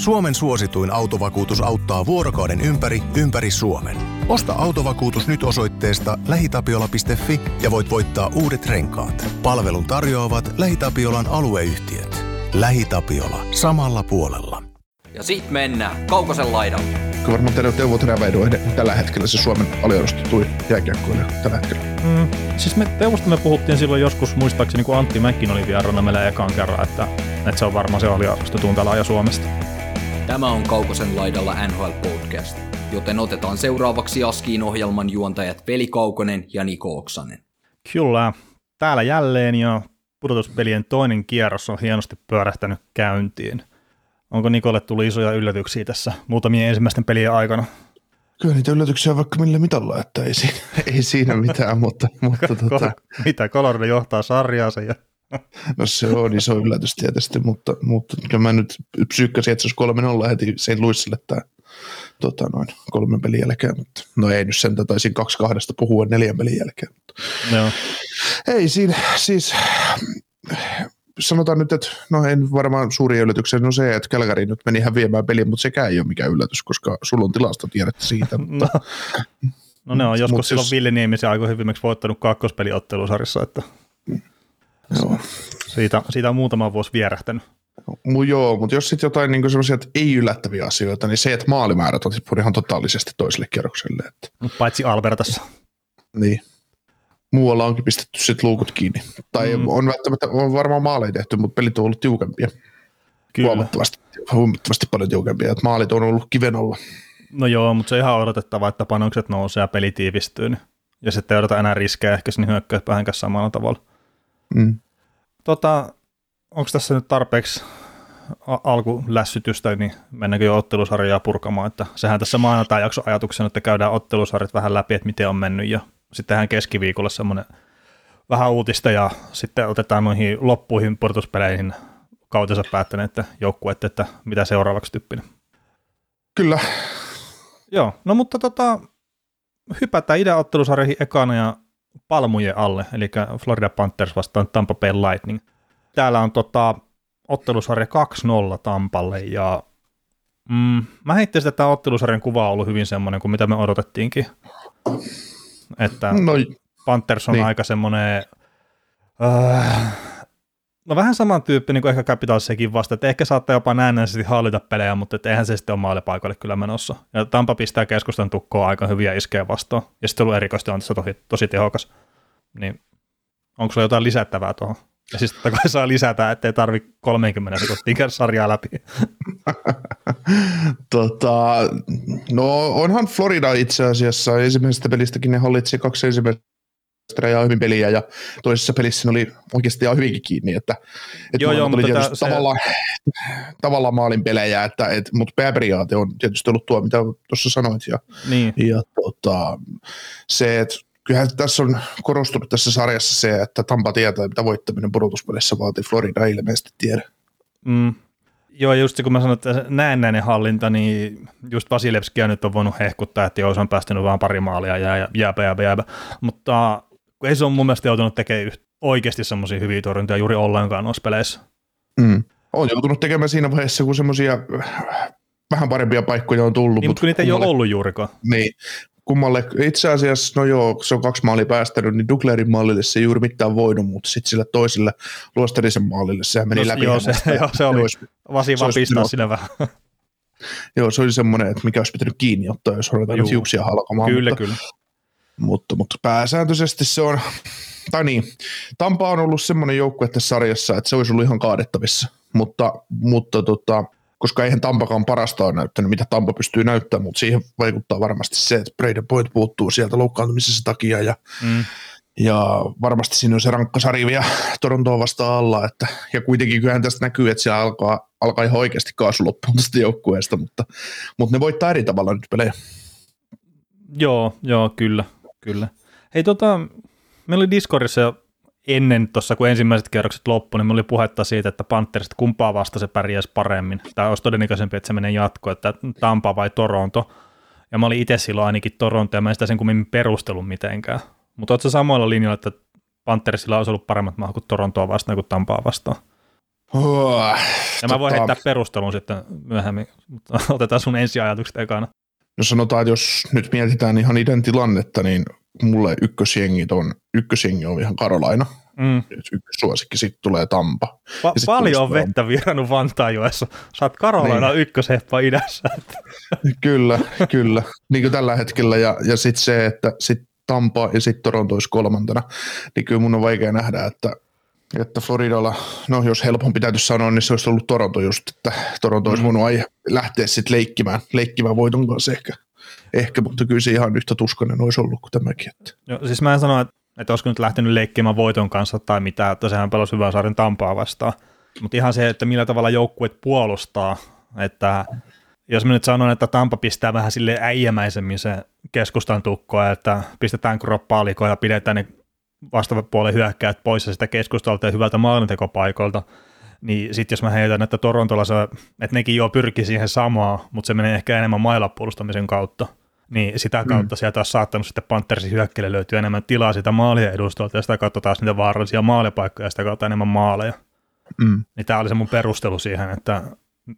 Suomen suosituin autovakuutus auttaa vuorokauden ympäri, ympäri Suomen. Osta autovakuutus nyt osoitteesta lähitapiola.fi ja voit voittaa uudet renkaat. Palvelun tarjoavat LähiTapiolan alueyhtiöt. LähiTapiola. Samalla puolella. Ja sit mennään Kaukosen laidalle. Kyllä varmaan teidän Teuvo Teräväido tällä hetkellä se Suomen aliarvostetui jääkiekkoilija tällä hetkellä. Mm, siis me Teuvosta me puhuttiin silloin joskus, muistaakseni kun Antti Mäkkin oli vierana meillä ekan kerran, että, että se on varmaan se aliarvostetun pelaaja Suomesta. Tämä on Kaukosen laidalla NHL Podcast, joten otetaan seuraavaksi Askiin ohjelman juontajat Veli Kaukonen ja Niko Oksanen. Kyllä, täällä jälleen ja pudotuspelien toinen kierros on hienosti pyörähtänyt käyntiin. Onko Nikolle tullut isoja yllätyksiä tässä muutamien ensimmäisten pelien aikana? Kyllä niitä yllätyksiä vaikka millä mitalla, että ei siinä, ei siinä mitään, mutta... mutta tota... Mitä, Colorado johtaa sarjaa ja No se on iso yllätys tietysti, mutta, mutta kyllä mä nyt psyykkäsin, että se olisi 3-0 heti St. Louisille tämä tota, noin kolmen pelin jälkeen, mutta no ei nyt sen taisin kaksi kahdesta puhua neljän pelin jälkeen. Mutta. Joo. Ei siinä, siis sanotaan nyt, että no en varmaan suuri yllätyksen no se, että Kälkäri nyt meni häviämään peliin, mutta sekään ei ole mikään yllätys, koska sulla on tilastotiedot siitä. Mutta, no, no ne on joskus silloin jos... Ville Niemisen aikoihin viimeksi voittanut kakkospeliottelusarjassa, että Joo. Siitä, siitä on muutama vuosi vierähtänyt. Mu, joo, mutta jos sitten jotain niin sellaisia ei yllättäviä asioita, niin se, että maalimäärät on tippunut ihan totaalisesti toiselle kierrokselle. Että. Paitsi Albertassa. Niin. Muualla onkin pistetty sitten luukut kiinni. Tai mm. on välttämättä, on varmaan maaleja tehty, mutta pelit on ollut tiukempia. Kyllä. Huomattavasti, huomattavasti paljon tiukempia. Että maalit on ollut kiven alla. No joo, mutta se on ihan odotettava, että panokset nousee ja peli tiivistyy. Niin- ja sitten ei odota enää riskejä ehkä sinne hyökkäyspäähän kanssa samalla tavalla. Mm. Tota, onko tässä nyt tarpeeksi alkulässytystä, niin mennäänkö jo ottelusarjaa purkamaan, että sehän tässä maanantai jakso ajatuksena, että käydään ottelusarjat vähän läpi, että miten on mennyt ja sitten tehdään keskiviikolla semmoinen vähän uutista ja sitten otetaan noihin loppuihin portuspeleihin kautensa päättäneet joukkueet, että mitä seuraavaksi typpinen. Kyllä. Joo, no mutta tota, hypätään idän ottelusarjoihin ekana ja palmujen alle, eli Florida Panthers vastaan Tampa Bay Lightning. Täällä on tota, ottelusarja 2-0 Tampalle, ja mm, mä heittäisin, että tämä ottelusarjan kuva on ollut hyvin semmoinen kuin mitä me odotettiinkin. Että no, Panthers on niin. aika semmoinen, äh, no vähän samantyyppinen kuin ehkä Capitalsekin vasta, että ehkä saattaa jopa näennäisesti hallita pelejä, mutta et eihän se sitten ole maalipaikalle kyllä menossa. Ja Tampa pistää keskustan tukkoa aika hyviä iskejä vastaan, ja sitten ollut erikoistilanteessa tosi, tosi tehokas. Niin onko sulla jotain lisättävää tuohon? Ja siis totta kai saa lisätä, ettei tarvi 30 sekuntia sarjaa läpi. tota, no onhan Florida itse asiassa ensimmäisestä pelistäkin ne hallitsi kaksi ensimmäistä ja hyvin peliä ja toisessa pelissä ne oli oikeasti ihan hyvinkin kiinni, että, että joo, joo, oli tietysti se... tavallaan, tavallaan maalin pelejä, että, et, mutta pääperiaate on tietysti ollut tuo, mitä tuossa sanoit ja, niin. ja tota, se, että kyllähän tässä on korostunut tässä sarjassa se, että Tampa tietää, mitä voittaminen pudotuspelissä vaatii. Florida ei ilmeisesti tiedä. Mm. Joo, just se, kun mä sanoin, että näennäinen hallinta, niin just Vasilevskia nyt on voinut hehkuttaa, että joo, se on päästänyt vaan pari maalia ja jääpä, jääpä, jääpä. Mutta ei se on mun mielestä joutunut tekemään oikeasti semmoisia hyviä torjuntoja juuri ollenkaan noissa peleissä. Mm. On joutunut tekemään siinä vaiheessa, kun semmoisia vähän parempia paikkoja on tullut. Niin, mutta kun niitä ei ole ollut juurikaan. Niin, kummalle, itse asiassa, no joo, se on kaksi maalia päästänyt, niin Duglerin maalille se ei juuri mitään voinut, mutta sitten sille toiselle Luosterisen maalille sehän meni no, läpi. Joo, se, joo, se oli, olisi, Vasi vaan pistää sinne vähän. joo, se oli semmoinen, että mikä olisi pitänyt kiinni ottaa, jos nyt hiuksia halkomaan. Kyllä, mutta, kyllä. Mutta, mutta pääsääntöisesti se on, tai niin, Tampa on ollut semmoinen joukkue tässä sarjassa, että se olisi ollut ihan kaadettavissa, mutta, mutta tota, koska eihän Tampakaan parasta ole näyttänyt, mitä Tampa pystyy näyttämään, mutta siihen vaikuttaa varmasti se, että Braden Point puuttuu sieltä loukkaantumisessa takia ja, mm. ja varmasti siinä on se rankka sari vielä Torontoa vastaan alla, että, ja kuitenkin kyllähän tästä näkyy, että siellä alkaa, alkaa ihan oikeasti kaasu loppuun tästä joukkueesta, mutta, mutta ne voittaa eri tavalla nyt pelejä. Joo, joo, kyllä, kyllä. Hei tota, meillä oli Discordissa ennen tuossa, kun ensimmäiset kierrokset loppu, niin oli puhetta siitä, että Pantherista kumpaa vasta se pärjäisi paremmin. Tai olisi todennäköisempi, että se menee jatkoon, että Tampa vai Toronto. Ja mä olin itse silloin ainakin Toronto, ja mä en sitä sen kummin perustelun mitenkään. Mutta oletko samoilla linjoilla, että Panthersilla olisi ollut paremmat mahdollisuudet kuin Torontoa vastaan kuin Tampaa vastaan? Oh, Ja mä voin heittää perustelun sitten myöhemmin, mutta otetaan sun ensiajatukset ekana. No sanotaan, että jos nyt mietitään ihan idän tilannetta, niin mulle ykkösjengit on, ykkösjengi on ihan Karolaina. Mm. Ykkössuosikki, sitten tulee Tampa. Pa- sit paljon on vettä virannut Vantaajoessa. Oot Karolaina niin. ykkösheppa idässä. Kyllä, kyllä. Niin kuin tällä hetkellä. Ja, ja sitten se, että sit Tampa ja sitten Toronto olisi kolmantena, niin kyllä mun on vaikea nähdä, että, että Floridalla, no jos helpompi täytyy sanoa, niin se olisi ollut Toronto just, että Toronto olisi voinut ai- lähteä sitten leikkimään, leikkimään voiton kanssa ehkä. Ehkä, mutta kyllä se ihan yhtä tuskainen olisi ollut kuin tämäkin. Että. Joo, siis mä en sano, että, että olisiko nyt lähtenyt leikkimään voiton kanssa tai mitä, että sehän pelasi hyvän saaren Tampaa vastaan. Mutta ihan se, että millä tavalla joukkueet puolustaa, että jos mä nyt sanon, että Tampa pistää vähän sille äijämäisemmin se keskustan tukkoa, että pistetään kroppaa likoon ja pidetään ne vastapuolen hyökkäät pois sitä keskustalta ja hyvältä maalintekopaikoilta, niin sitten jos mä heitän, että Torontolla se, että nekin jo pyrkii siihen samaan, mutta se menee ehkä enemmän mailapuolustamisen kautta, niin sitä kautta mm. sieltä olisi saattanut sitten Panthersin hyökkäille löytyä enemmän tilaa sitä maalien edustolta ja sitä kautta taas niitä vaarallisia maalipaikkoja ja sitä kautta enemmän maaleja. Mm. Niin tämä oli se mun perustelu siihen, että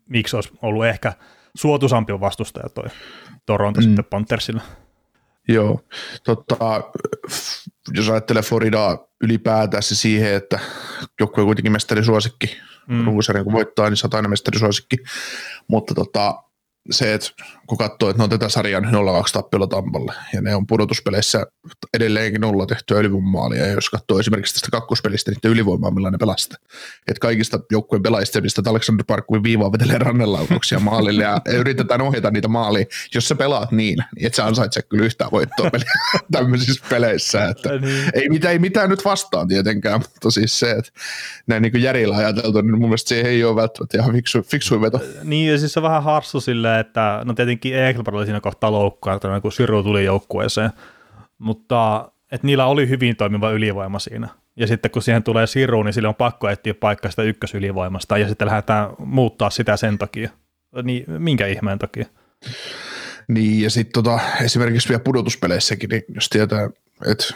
miksi olisi ollut ehkä suotuisampi vastustaja toi Toronto mm. sitten Panthersille. Joo, totta, jos ajattelee Floridaa ylipäätään se siihen, että joku on kuitenkin mestarisuosikki, Mm. runkosarjan kun voittaa, niin sata aina mestarisuosikki, mutta tota, se, että kun katsoo, että ne on tätä sarjaa nyt 0-2 tappiolla Tampalle, ja ne on pudotuspeleissä edelleenkin nolla tehtyä ylivoimamaalia, ja jos katsoo esimerkiksi tästä kakkospelistä niiden ylivoimaa, millä ne pelasta, että kaikista joukkueen pelaajista mistä Alexander Parkkuin viivaa vetelee rannelaukauksia maalille, ja yritetään ohjata niitä maaliin, jos sä pelaat niin, niin et sä ansaitse kyllä yhtään voittoa peliä tämmöisissä peleissä, että Niin. ei mitään, ei mitään nyt vastaan tietenkään, mutta siis se, että näin niin kuin järjellä ajateltu, niin mun mielestä se ei ole välttämättä ihan fiksu, fiksuin veto. Niin, ja siis se on vähän harssu silleen, että no tietenkin Eklberg oli siinä kohtaa loukkaantunut, kun Siru tuli joukkueeseen, mutta että niillä oli hyvin toimiva ylivoima siinä. Ja sitten kun siihen tulee Siru, niin sille on pakko etsiä paikkaa sitä ykkösylivoimasta, ja sitten lähdetään muuttaa sitä sen takia. Niin minkä ihmeen takia? Niin, ja sitten tota, esimerkiksi vielä pudotuspeleissäkin, niin jos tietää, että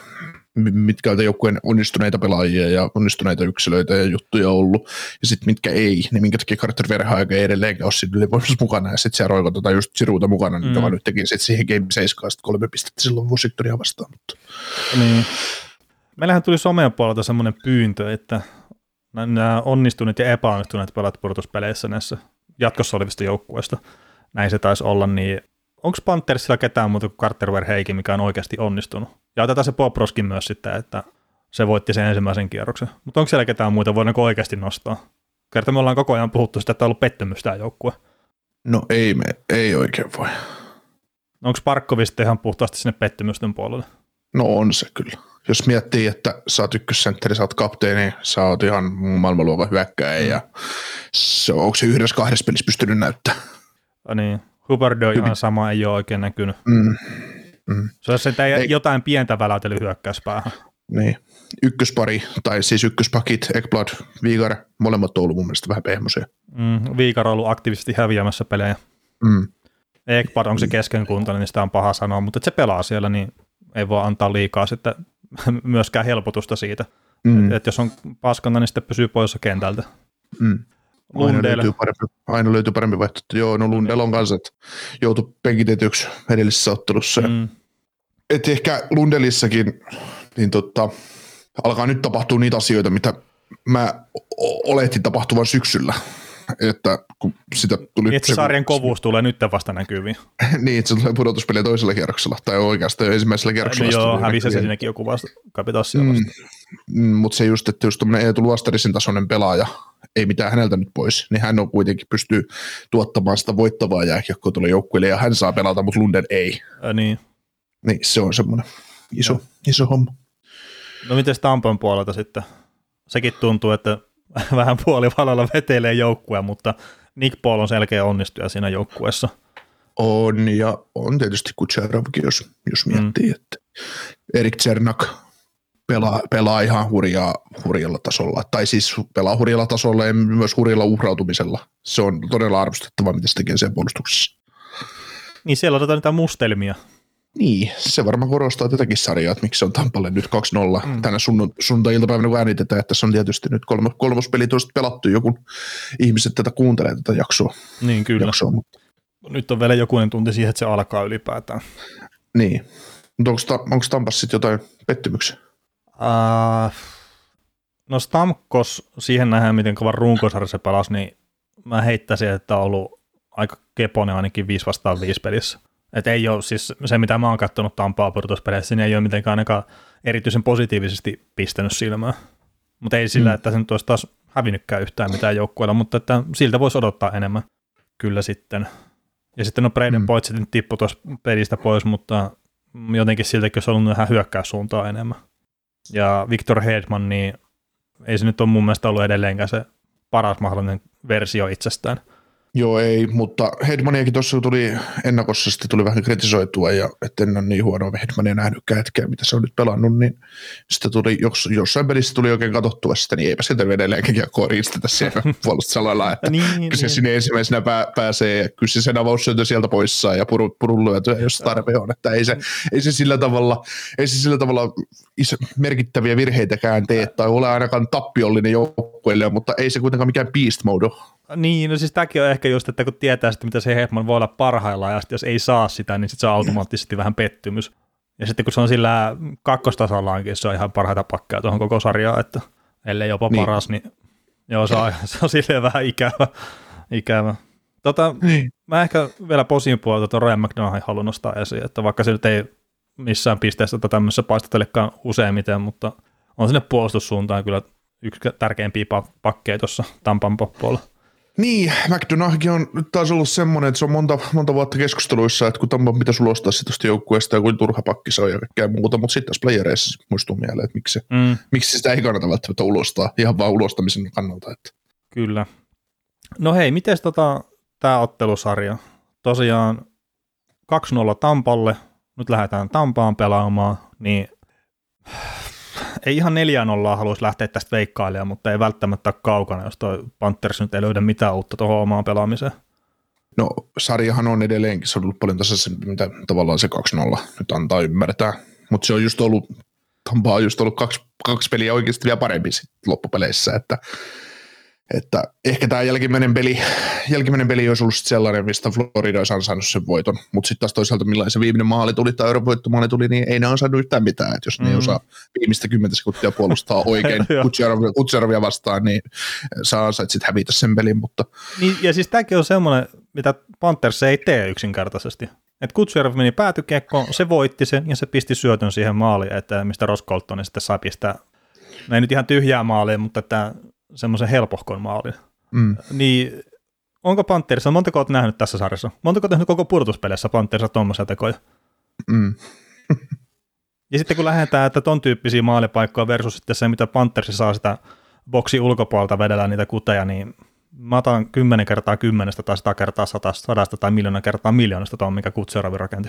mitkä on joukkueen onnistuneita pelaajia ja onnistuneita yksilöitä ja juttuja ollut, ja sitten mitkä ei, niin minkä takia Carter Verhaega ei edelleenkään ole siinä mukana, ja sitten siellä roikotetaan just Siruuta mukana, niin Mm. joka nyt teki sitten siihen Game 7 sitten kolme pistettä silloin Washingtonia vastaan. Mutta. Niin. Meillähän tuli somen puolelta semmoinen pyyntö, että nämä onnistuneet ja epäonnistuneet pelat pudotuspeleissä näissä jatkossa olevista joukkueista, näin se taisi olla, niin onko Panthersilla ketään muuta kuin Carter Verheiki, mikä on oikeasti onnistunut? Ja otetaan se Bob Roskin myös sitten, että se voitti sen ensimmäisen kierroksen. Mutta onko siellä ketään muita, voidaanko oikeasti nostaa? Kerta me ollaan koko ajan puhuttu sitä, että on ollut pettymys tämä joukkue. No ei me, ei oikein voi. Onko Parkkovi sitten ihan puhtaasti sinne pettymysten puolelle? No on se kyllä. Jos miettii, että sä oot ykkössentteri, sä oot kapteeni, sä oot ihan maailmanluokan hyökkäjä ja se, onko se yhdessä kahdessa pelissä pystynyt näyttämään? Ja niin, Hubbard on ihan sama, ei ole oikein näkynyt. Mm, Se olisi Ei. jotain pientä välätely hyökkäyspäähän. niin. Ykköspari, tai siis ykköspakit, Ekblad, Viigar, molemmat on ollut mun mielestä vähän pehmoisia. Mm, Viikar on ollut aktiivisesti häviämässä pelejä. Mm. Ekpad on se keskenkuntainen, niin sitä on paha sanoa, mutta että se pelaa siellä, niin ei voi antaa liikaa sitten myöskään helpotusta siitä. Mm. Mm. Että jos on paskana, niin sitten pysyy poissa kentältä. Mm. Aina Lundell. löytyy, parempi, aina löytyy parempi vaihtoehto. Joo, no Lundell on kanssa, että joutui penkitetyksi edellisessä ottelussa. Mm. Mm. Et ehkä Lundelissakin niin totta, alkaa nyt tapahtua niitä asioita, mitä mä oletin tapahtuvan syksyllä. Että kun sitä tuli... Että se sarjan kovuus tulee nyt vasta näkyviin. niin, että se tulee pudotuspeliä toisella kierroksella, tai oikeastaan jo ensimmäisellä No kierroksella. joo, hävisi se siinäkin joku vasta Kapitassia Mm, vasta. mm, mutta se just, että just tämmöinen Eetu Luostarisin tasoinen pelaaja, ei mitään häneltä nyt pois, niin hän on kuitenkin pystyy tuottamaan sitä voittavaa jääkiekkoa tuolle joukkueelle, ja hän saa pelata, mutta Lunden ei. Ää, niin. Niin se on semmoinen iso, iso homma. No miten Tampan puolelta sitten? Sekin tuntuu, että vähän puolivalalla vetelee joukkue, mutta Nick Paul on selkeä onnistuja siinä joukkueessa. On, ja on tietysti Kucherovkin, jos, jos miettii, mm. että Erik Cernak pelaa, pelaa ihan hurjaa, hurjalla tasolla, tai siis pelaa hurjalla tasolla ja myös hurjalla uhrautumisella. Se on todella arvostettava, mitä se tekee sen puolustuksessa. Niin siellä otetaan niitä mustelmia. Niin, se varmaan korostaa tätäkin sarjaa, että miksi se on Tampalle nyt 2-0 mm. tänä sunnu, sunnuntai-iltapäivänä, kun äänitetään, että tässä on tietysti nyt kolmos, kolmospeli tuosta pelattu, joku ihmiset tätä kuuntelee tätä jaksoa. Niin, kyllä. Jaksoa, mutta. Nyt on vielä jokunen tunti siihen, että se alkaa ylipäätään. Niin, mutta onko, onko Tampassa sitten jotain pettymyksiä? Uh, no Stamkos, siihen nähdään, miten kovan runkosarja se pelasi, niin mä heittäisin, että on ollut aika keponen ainakin 5 vastaan 5 pelissä. Et ei ole siis se, mitä mä oon katsonut Tampaa pudotuspeleissä, niin ei ole mitenkään ainakaan erityisen positiivisesti pistänyt silmää. Mutta ei sillä, mm. että se nyt olisi taas hävinnytkään yhtään mitään joukkueella, mutta että siltä voisi odottaa enemmän kyllä sitten. Ja sitten no Braden mm. Poitsetin tippu tuossa pelistä pois, mutta jotenkin siltäkin olisi ollut ihan hyökkäyssuuntaa enemmän. Ja Victor Hedman, niin ei se nyt ole mun mielestä ollut edelleenkään se paras mahdollinen versio itsestään – Joo, ei, mutta Hedmaniakin tuossa tuli ennakossa, sitten tuli vähän kritisoitua, ja että en ole niin huonoa Hedmania nähnytkään hetkeä, mitä se on nyt pelannut, niin sitten tuli, jos, jossain pelissä tuli oikein katsottua sitä, niin eipä sieltä edelleenkin kiekkoa riistetä siellä puolustusalalla, että niin, kyllä se niin. sinne ensimmäisenä pää, pääsee, ja kyllä se sen avaussyöntö sieltä poissa, ja puru, purun lyötyä, jos tarve on, että ei se, ei se sillä tavalla, ei se sillä tavalla iso, merkittäviä virheitäkään tee, tai ole ainakaan tappiollinen joukkueelle, mutta ei se kuitenkaan mikään beast mode niin, no siis tämäkin on ehkä just, että kun tietää sitten, mitä se Hetman voi olla parhaillaan, ja jos ei saa sitä, niin sitten se on automaattisesti vähän pettymys. Ja sitten kun se on sillä kakkostasollaankin, se on ihan parhaita pakkeja tuohon koko sarjaan, että ellei jopa niin. paras, niin joo, se on, se on silleen vähän ikävä. ikävä. Tota, niin. Mä ehkä vielä posin puolelta tuon Ryan McDonaldin haluan nostaa esiin, että vaikka se nyt ei missään pisteessä tätä tämmöisessä paistatelekaan useimmiten, mutta on sinne puolustussuuntaan kyllä yksi tärkeimpiä pakkeja tuossa Tampan poppuolla. Niin, McDonagh on nyt taas ollut semmoinen, että se on monta, monta vuotta keskusteluissa, että kun Tampa pitäisi ulostaa sitä tuosta joukkueesta ja kuin turha pakki se on ja kaikkea muuta, mutta sitten tässä playereissa muistuu mieleen, että miksi, mm. miksi sitä ei kannata välttämättä ulostaa, ihan vaan ulostamisen kannalta. Että. Kyllä. No hei, miten tota, tämä ottelusarja? Tosiaan 2-0 Tampalle, nyt lähdetään Tampaan pelaamaan, niin ei ihan 4 nollaa haluaisi lähteä tästä veikkailemaan, mutta ei välttämättä kaukana, jos toi Panthers nyt ei löydä mitään uutta tuohon omaan pelaamiseen. No sarjahan on edelleenkin, se on ollut paljon se, mitä tavallaan se 2-0 nyt antaa ymmärtää, mutta se on just ollut, Tampa on just ollut kaksi, kaksi peliä oikeasti vielä parempi sit loppupeleissä, että että ehkä tämä jälkimmäinen peli, jälkimmäinen peli olisi ollut sellainen, mistä Florida olisi ansainnut sen voiton, mutta sitten taas toisaalta millainen se viimeinen maali tuli tai Euroopan maali tuli, niin ei ne ansainnut yhtään mitään, että jos mm. ne ei mm. osaa viimeistä kymmentä sekuntia puolustaa oikein Kutserovia vastaan, niin saa sitten hävitä sen pelin, mutta... Niin, ja siis tämäkin on semmoinen, mitä Panthers ei tee yksinkertaisesti. Et Kutserov meni päätykiekkoon, se voitti sen ja se pisti syötön siihen maaliin, että mistä Ross Colton sitten saa pistää, no ei nyt ihan tyhjää maalia, mutta että semmoisen helpohkon maalin. Mm. Niin onko Pantherissa, montako olet nähnyt tässä sarjassa? Montako nähnyt koko pudotuspeleissä Pantherissa tuommoisia tekoja? Mm. ja sitten kun lähdetään, että ton tyyppisiä maalipaikkoja versus sitten se, mitä Pantherissa saa sitä boksi ulkopuolelta vedellä niitä kuteja, niin mä otan 10 kertaa kymmenestä tai 100 kertaa sadasta, sadasta tai miljoona kertaa miljoonasta tuon, mikä Kutserovi rakenti.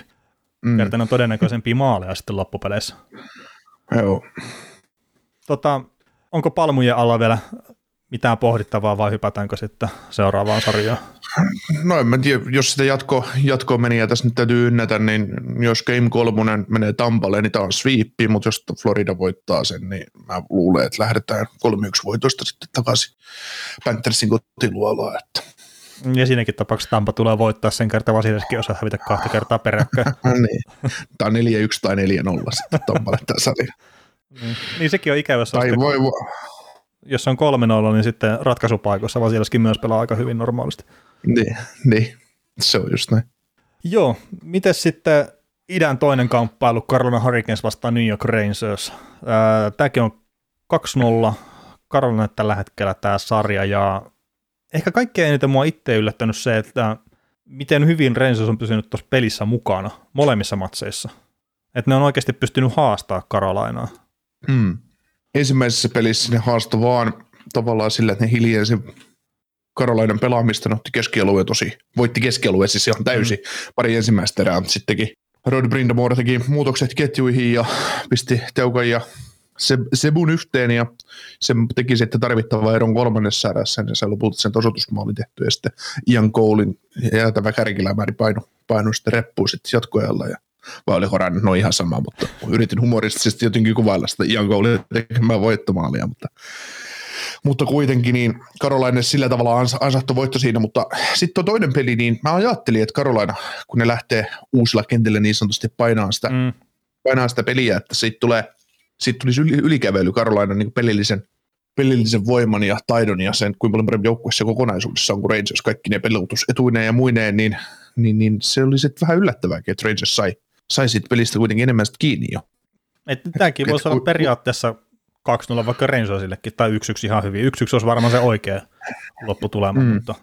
Mm. Kertaan on todennäköisempiä maaleja sitten loppupeleissä. Joo. Tota, onko palmujen alla vielä mitään pohdittavaa vai hypätäänkö sitten seuraavaan sarjaan? No en mä tiedä, jos sitä jatko, jatko meni ja tässä nyt täytyy ynnätä, niin jos Game 3 menee Tampalle, niin tämä on sweepi, mutta jos Florida voittaa sen, niin mä luulen, että lähdetään 3-1 voitosta sitten takaisin Panthersin kotiluolaan. Että. Ja siinäkin tapauksessa Tampa tulee voittaa sen kertaa, Vasileskin osaa hävitä kahta kertaa peräkkäin. niin. Tämä on 4-1 tai 4-0 sitten Tampalle tämä sarja. Niin. niin sekin on ikävä, jos, tai voi, voi. jos on 3-0, niin sitten ratkaisupaikoissa Vasileskin myös pelaa aika hyvin normaalisti. Niin, niin. se on just näin. Joo, miten sitten idän toinen kamppailu, Carolina Hurricanes vastaan New York Rangers. Tämäkin on 2-0 Carolina tällä hetkellä tämä sarja, ja ehkä kaikkein eniten mua itse yllättänyt se, että miten hyvin Rangers on pysynyt tuossa pelissä mukana molemmissa matseissa. Että ne on oikeasti pystynyt haastaa Karolainaa. Hmm. Ensimmäisessä pelissä ne haastoi vaan tavallaan sillä, että ne hiljensi Karolainan pelaamista, ne otti keskialueen tosi, voitti keskialueen siis ihan täysin hmm. pari ensimmäistä erää, mutta sittenkin Rod Brindamore teki muutokset ketjuihin ja pisti Teukan ja Sebun yhteen ja se teki sitten tarvittavaa eron kolmannessa erässä, niin se lopulta sen osoitusmaali tehty ja sitten Ian Colein jäätävä kärkilämäri painu, painu sitten reppuun sitten jatkoajalla ja vai oliko Ryan, no ihan sama, mutta yritin humoristisesti jotenkin kuvailla sitä Ian Cole tekemään voittomaalia, mutta, mutta kuitenkin niin Karolainen sillä tavalla ansattu voitto siinä, mutta sitten toinen peli, niin mä ajattelin, että Karolaina, kun ne lähtee uusilla kentillä niin sanotusti painaa sitä, mm. painaa sitä peliä, että siitä tulee, siitä tulisi yli, ylikävely Karolainan niin pelillisen pelillisen voiman ja taidon ja sen, kuinka paljon parempi joukkueessa kokonaisuudessa on kuin Rangers, kaikki ne pelutusetuineen ja muineen, niin, niin, niin se oli sitten vähän yllättävääkin, että Rangers sai, sai siitä pelistä kuitenkin enemmän sitä kiinni jo. Että tämäkin voisi olla periaatteessa 2-0 vaikka Rangersillekin, tai 1-1 ihan hyvin. 1-1 olisi varmaan se oikea lopputulema, mm. mutta...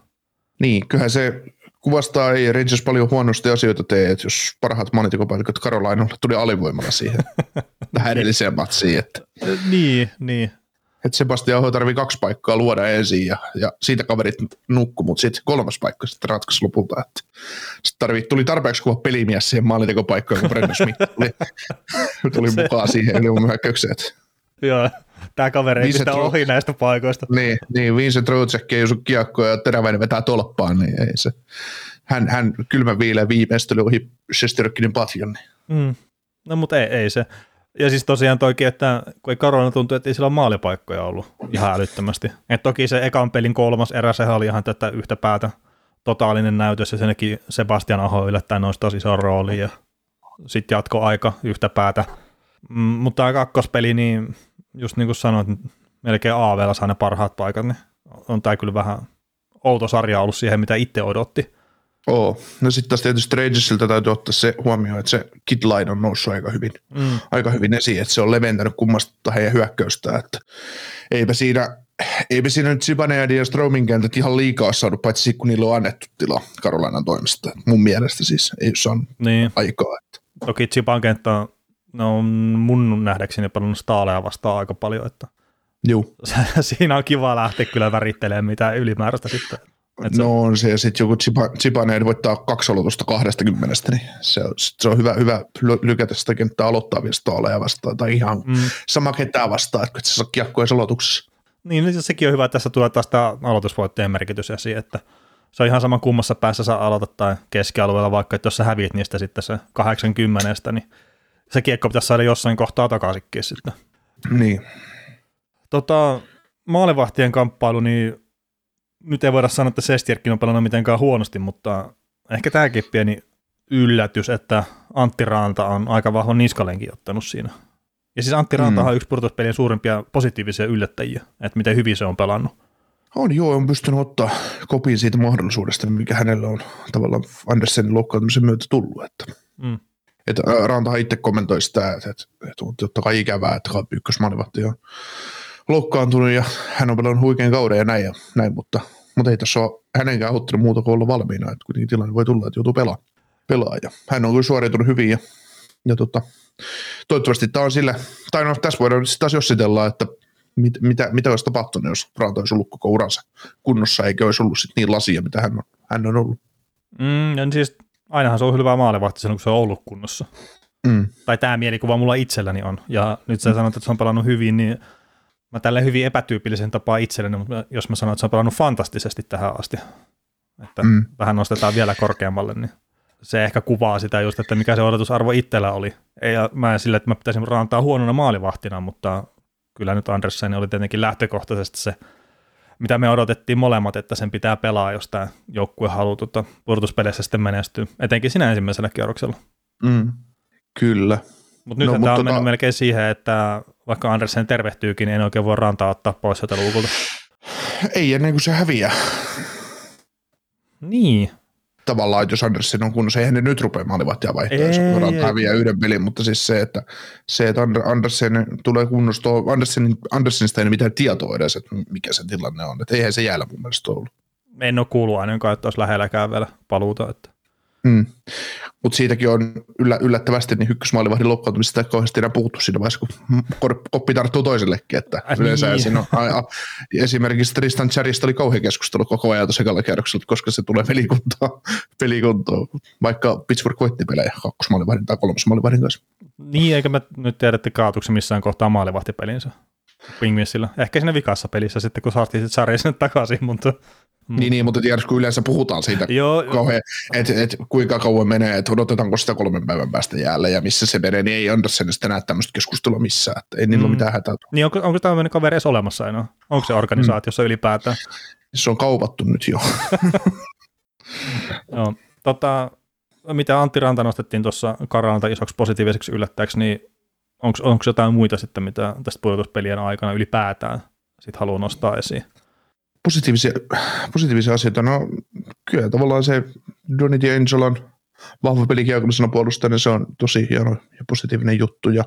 Niin, kyllähän se kuvastaa, ei Rangers paljon huonosti asioita tee, että jos parhaat manitikopäälliköt Karolainolle tuli alivoimalla siihen vähän edelliseen matsiin. Että. niin, niin että Sebastian Aho tarvii kaksi paikkaa luoda ensin ja, ja siitä kaverit nukku, mutta sitten kolmas paikka sitten ratkaisi lopulta. Että sitten tarvii, tuli tarpeeksi kuva pelimies siihen maalintekopaikkaan, kun Brendan Smith tuli, tuli mukaan siihen ylivoimahyökkäykseen. Joo, tämä kaveri ei sitä ohi näistä paikoista. Niin, niin Vincent Rocek ei osu kiekkoa ja teräväinen vetää tolppaan, niin ei se. Hän, hän kylmä viileä viimeistely ohi Shesterökkinin patjan. Niin. Mm. No mutta ei, ei se. Ja siis tosiaan toikin, että kun ei Karolina tuntui, että ei sillä ole maalipaikkoja ollut ihan älyttömästi. Et toki se ekan pelin kolmas erä, se oli ihan tätä yhtä päätä totaalinen näytös, ja senkin Sebastian Aho yllättäen noisi tosi ison rooliin, ja sitten jatko aika yhtä päätä. Mm, mutta tämä kakkospeli, niin just niin kuin sanoit, melkein AVlla saa ne parhaat paikat, niin on tämä kyllä vähän outo sarja ollut siihen, mitä itse odotti. Oo. No sitten taas tietysti Rangersilta täytyy ottaa se huomioon, että se Kidline on noussut aika hyvin, mm. aika hyvin esiin, että se on leventänyt kummasta heidän hyökkäystä, että eipä siinä, eipä siinä nyt Zibanejadin ja Stromin kentät ihan liikaa saanut, paitsi kun niillä on annettu tila Karolainan toimesta. Mun mielestä siis ei ole niin. aikaa. Että. Toki Ziban kenttä on, no, mun nähdäkseni paljon staaleja vastaan aika paljon, että Juu. siinä on kiva lähteä kyllä värittelemään mitä ylimääräistä sitten. Et no on se, ja sitten joku Chipaneen voittaa kaksi aloitusta 20, niin se on, se on hyvä, hyvä lykätä sitä kenttää aloittavia staaleja vastaan, tai ihan mm. sama ketään vastaan, että se saa kiekkoja aloituksessa. Niin, niin, sekin on hyvä, että tässä tulee taas tämä aloitusvoittojen merkitys esiin, että se on ihan sama kummassa päässä saa aloittaa tai keskialueella, vaikka että jos sä häviät niistä sitten se 80, niin se kiekko pitäisi saada jossain kohtaa takaisinkin sitten. Niin. Tota, maalivahtien kamppailu, niin nyt ei voida sanoa, että Sestierkin on pelannut mitenkään huonosti, mutta ehkä tämäkin pieni yllätys, että Antti Ranta on aika vahvan niskalenkin ottanut siinä. Ja siis Antti Ranta mm. on yksi purtuspelien suurimpia positiivisia yllättäjiä, että miten hyvin se on pelannut. On joo, on pystynyt ottaa kopin siitä mahdollisuudesta, mikä hänellä on tavallaan Andersenin loukkaantumisen myötä tullut. Että, mm. että Ranta itse kommentoi sitä, että, että, että on totta kai ikävää, että ykkösmanivahti on loukkaantunut ja hän on pelannut huikean kauden ja näin, ja näin mutta, mutta ei tässä ole hänenkään auttanut muuta kuin olla valmiina, että kuitenkin tilanne voi tulla, että joutuu pelaamaan. Pelaa. Ja hän on kyllä suoriutunut hyvin ja, ja tota, toivottavasti tämä on sillä, tai no tässä voidaan sitten taas jossitella, että mit, mitä, mitä olisi tapahtunut, jos Ranta olisi ollut koko uransa kunnossa, eikä olisi ollut sit niin lasia, mitä hän on, hän on ollut. Mm, ja siis ainahan se on hyvä maalivahti silloin, kun se on ollut kunnossa. Mm. Tai tämä mielikuva mulla itselläni on. Ja nyt sä mm. sanot, että se on pelannut hyvin, niin mä tälle hyvin epätyypillisen tapaa itselleni, mutta jos mä sanon, että se on pelannut fantastisesti tähän asti, että mm. vähän nostetaan vielä korkeammalle, niin se ehkä kuvaa sitä just, että mikä se odotusarvo itsellä oli. Ei, mä en sille, että mä pitäisin rantaa huonona maalivahtina, mutta kyllä nyt Andersen oli tietenkin lähtökohtaisesti se, mitä me odotettiin molemmat, että sen pitää pelaa, jos tämä joukkue haluaa tuota, pudotuspeleissä sitten menestyä, etenkin siinä ensimmäisellä kierroksella. Mm. Kyllä, Mut no, nyt tämä on tota... mennyt melkein siihen, että vaikka Andersen tervehtyykin, niin en oikein voi rantaa ottaa pois sieltä luukulta. Ei ennen kuin se häviää. Niin. Tavallaan, jos Andersen on kunnossa, eihän ne nyt rupea maalivahtia vaihtaa, jos häviää yhden pelin, mutta siis se, että, se, että Andersen tulee kunnosta, Andersen, Andersenista ei mitään tietoa edes, että mikä se tilanne on, että eihän se jäällä mun mielestä ollut. En ole kuullut ainakaan, että olisi lähelläkään vielä paluuta. Että. Mm. Mutta siitäkin on yllä, yllättävästi niin ykkösmaalivahdin loukkaantumisesta ei kauheasti enää puhuttu siinä vaiheessa, kun koppi tarttuu toisellekin. Että yleensä niin. siinä on, a, a, esimerkiksi Tristan Charista oli kauhean keskustelu koko ajan tuossa ekalla kierroksella, koska se tulee pelikuntoon, pelikuntoon vaikka Pittsburgh voitti pelejä kakkosmaalivahdin tai kolmosmaalivahdin kanssa. Niin, eikä mä nyt tiedä, että kaatuksi missään kohtaa maalivahtipelinsä Pingmissillä. Ehkä siinä vikassa pelissä sitten, kun saatiin sitten sarja sinne takaisin, mutta Niin, niin, mutta tiedätkö, kun yleensä puhutaan siitä Joo, kauhean, että et, kuinka kauan menee, että odotetaanko sitä kolmen päivän päästä jäällä ja missä se menee, niin ei Andersenista näe tämmöistä keskustelua missään, että ei niillä Mm. ole mitään hätää. niin onko, onko tämmöinen kaveri edes olemassa enää? Onko se organisaatiossa mm. ylipäätään? Se on kaupattu nyt jo. Joo. Tota, mitä Antti Ranta nostettiin tuossa Karalalta isoksi positiiviseksi yllättäjäksi, niin onko jotain muita sitten, mitä tästä pudotuspelien aikana ylipäätään sit haluaa nostaa esiin? Positiivisia, positiivisia asioita, no kyllä tavallaan se Donny D'Angelon vahva pelikiekollisena puolustajana, se on tosi hieno ja positiivinen juttu ja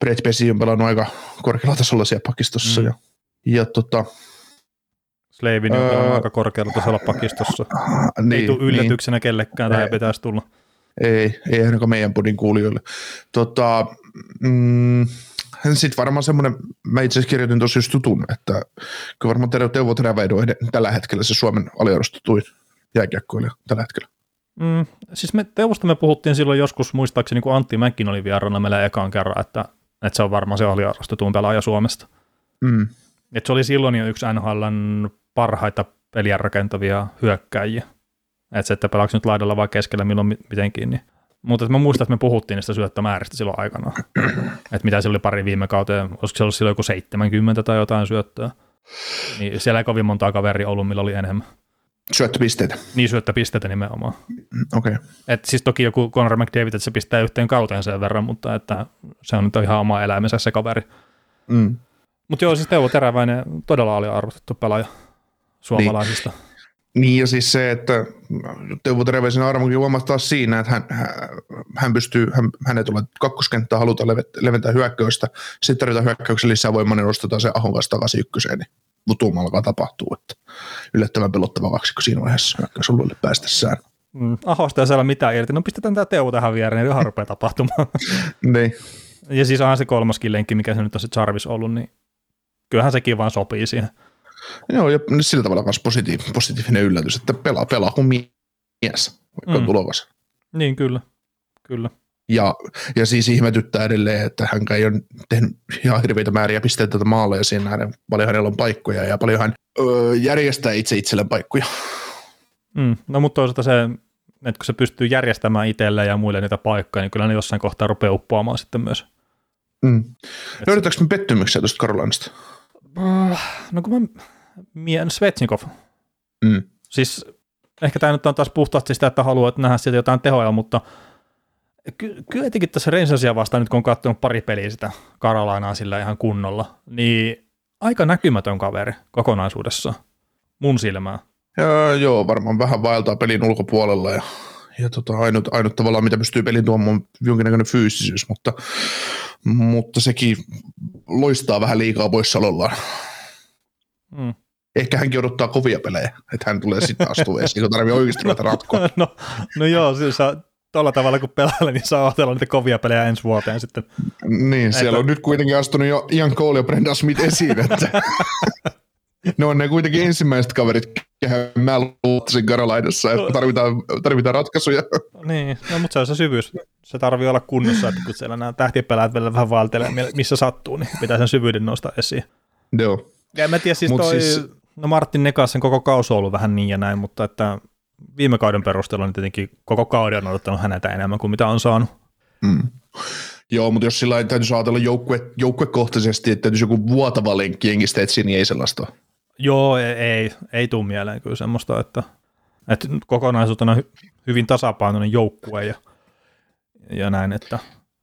Brett Pesi on pelannut aika korkealla tasolla siellä pakistossa Mm. ja, ja tota, Slavin öö, on aika korkealla tasolla pakistossa. niin, Ei tule yllätyksenä Niin. kellekään, Ei. pitäisi tulla. Ei, ei ainakaan meidän podin kuulijoille. Tota, mm, sitten varmaan semmoinen, mä itse asiassa kirjoitin tuossa just jutun, että kyllä varmaan Teuvo Teuvo Teräväido on tällä hetkellä se Suomen aliarvostetuin jääkiekkoilija tällä hetkellä. Mm, siis me Teuvosta me puhuttiin silloin joskus, muistaakseni kun Antti Mäkin oli vieraana meillä ekaan kerran, että, että se on varmaan se aliarvostetuin pelaaja Suomesta. Mm. Et se oli silloin jo yksi NHLn parhaita peliä rakentavia hyökkäjiä. Että se, että pelaako nyt laidalla vai keskellä milloin mi- mitenkin. Niin. Mutta mä muistan, että me puhuttiin niistä syöttömääristä silloin aikana. että mitä se oli pari viime kauteen, olisiko se ollut silloin joku 70 tai jotain syöttöä. Niin siellä ei kovin monta kaveria ollut, millä oli enemmän. Syöttöpisteitä. Niin syöttöpisteitä nimenomaan. Okei. Okay. Et siis toki joku Conor McDavid, että se pistää yhteen kauteen sen verran, mutta että se on nyt ihan oma eläimensä se kaveri. Mm. Mutta joo, siis Teuvo Teräväinen todella oli arvostettu pelaaja suomalaisista. Niin ja siis se, että Teuvo Teräväisen armokin huomasi taas siinä, että hän, hän, pystyy, hän, hänet tulee kakkoskenttää, levet- leventää hyökkäystä, sitten tarvitaan hyökkäyksen lisää voimaa, niin nostetaan se Ahon kanssa takaisin ykköseen, niin vutuuma alkaa tapahtuu, että yllättävän pelottava kaksikko siinä vaiheessa hyökkäysalueelle päästessään. Mm, Ahosta ei saada mitään irti. No pistetään tämä Teuvo tähän viereen, niin ihan rupeaa tapahtumaan. Niin. ja siis onhan se kolmaskin lenkki, mikä se nyt on se Jarvis ollut, niin kyllähän sekin vaan sopii siihen. Joo, ja sillä tavalla myös positiivinen, positiivinen yllätys, että pelaa, pelaa kuin mies, vaikka Mm. tulokas. Niin, kyllä. Kyllä. Ja, ja siis ihmetyttää edelleen, että hän ei ole tehnyt ihan hirveitä määriä pisteitä tätä maaleja siinä nähden. Paljon hänellä on paikkoja ja paljon hän öö, järjestää itse itselleen paikkoja. Mm. No mutta toisaalta se, että kun se pystyy järjestämään itselle ja muille niitä paikkoja, niin kyllä ne jossain kohtaa rupeaa uppoamaan sitten myös. Mm. Löydetäänkö me pettymyksiä tuosta Karolinasta? No kun mä mien Svetsnikov, Mm. siis ehkä tämä nyt on taas puhtaasti sitä, että haluaa nähdä sieltä jotain tehoja, mutta ky- kyllä etenkin tässä Rangersia vastaan nyt kun on katsonut pari peliä sitä Karolainaa sillä ihan kunnolla, niin aika näkymätön kaveri kokonaisuudessaan mun silmään. Ja, joo, varmaan vähän vaeltaa pelin ulkopuolella ja, ja tota, ainut, ainut tavallaan, mitä pystyy pelin tuomaan, on jonkinnäköinen fyysisyys, mutta, mutta sekin loistaa vähän liikaa poissaolollaan. Mm. Ehkä hänkin odottaa kovia pelejä, että hän tulee sitten astua esiin, kun tarvii oikeasti ruveta ratkoa. no, no joo, siis saa, tuolla tavalla kun pelaa, niin saa otella niitä kovia pelejä ensi vuoteen sitten. Niin, siellä on nyt kuitenkin astunut jo Ian Cole ja Brendan Smith esiin, että ne on ne kuitenkin ensimmäiset kaverit, kehen mä luottaisin Karolaidassa, että tarvitaan, tarvitaan ratkaisuja. Niin, no, mutta se on se syvyys. Se tarvii olla kunnossa, että kun siellä nämä tähtipelaajat vielä vähän vaeltelee, missä sattuu, niin pitää sen syvyyden nostaa esiin. Joo. Ja en mä tiedä, siis Mut toi, siis- no Martin Nekasen koko kausi on ollut vähän niin ja näin, mutta että viime kauden perusteella niin tietenkin koko kauden on odottanut häneltä enemmän kuin mitä on saanut. Mm. Joo, mutta jos sillä täytyisi ajatella joukkue, joukkuekohtaisesti, että täytyisi joku vuotava lenkki jengistä etsiä, niin ei sellaista. Joo, ei, ei, ei tule mieleen kyllä semmoista, että, että kokonaisuutena hy, hyvin tasapainoinen joukkue ja, ja näin. Että.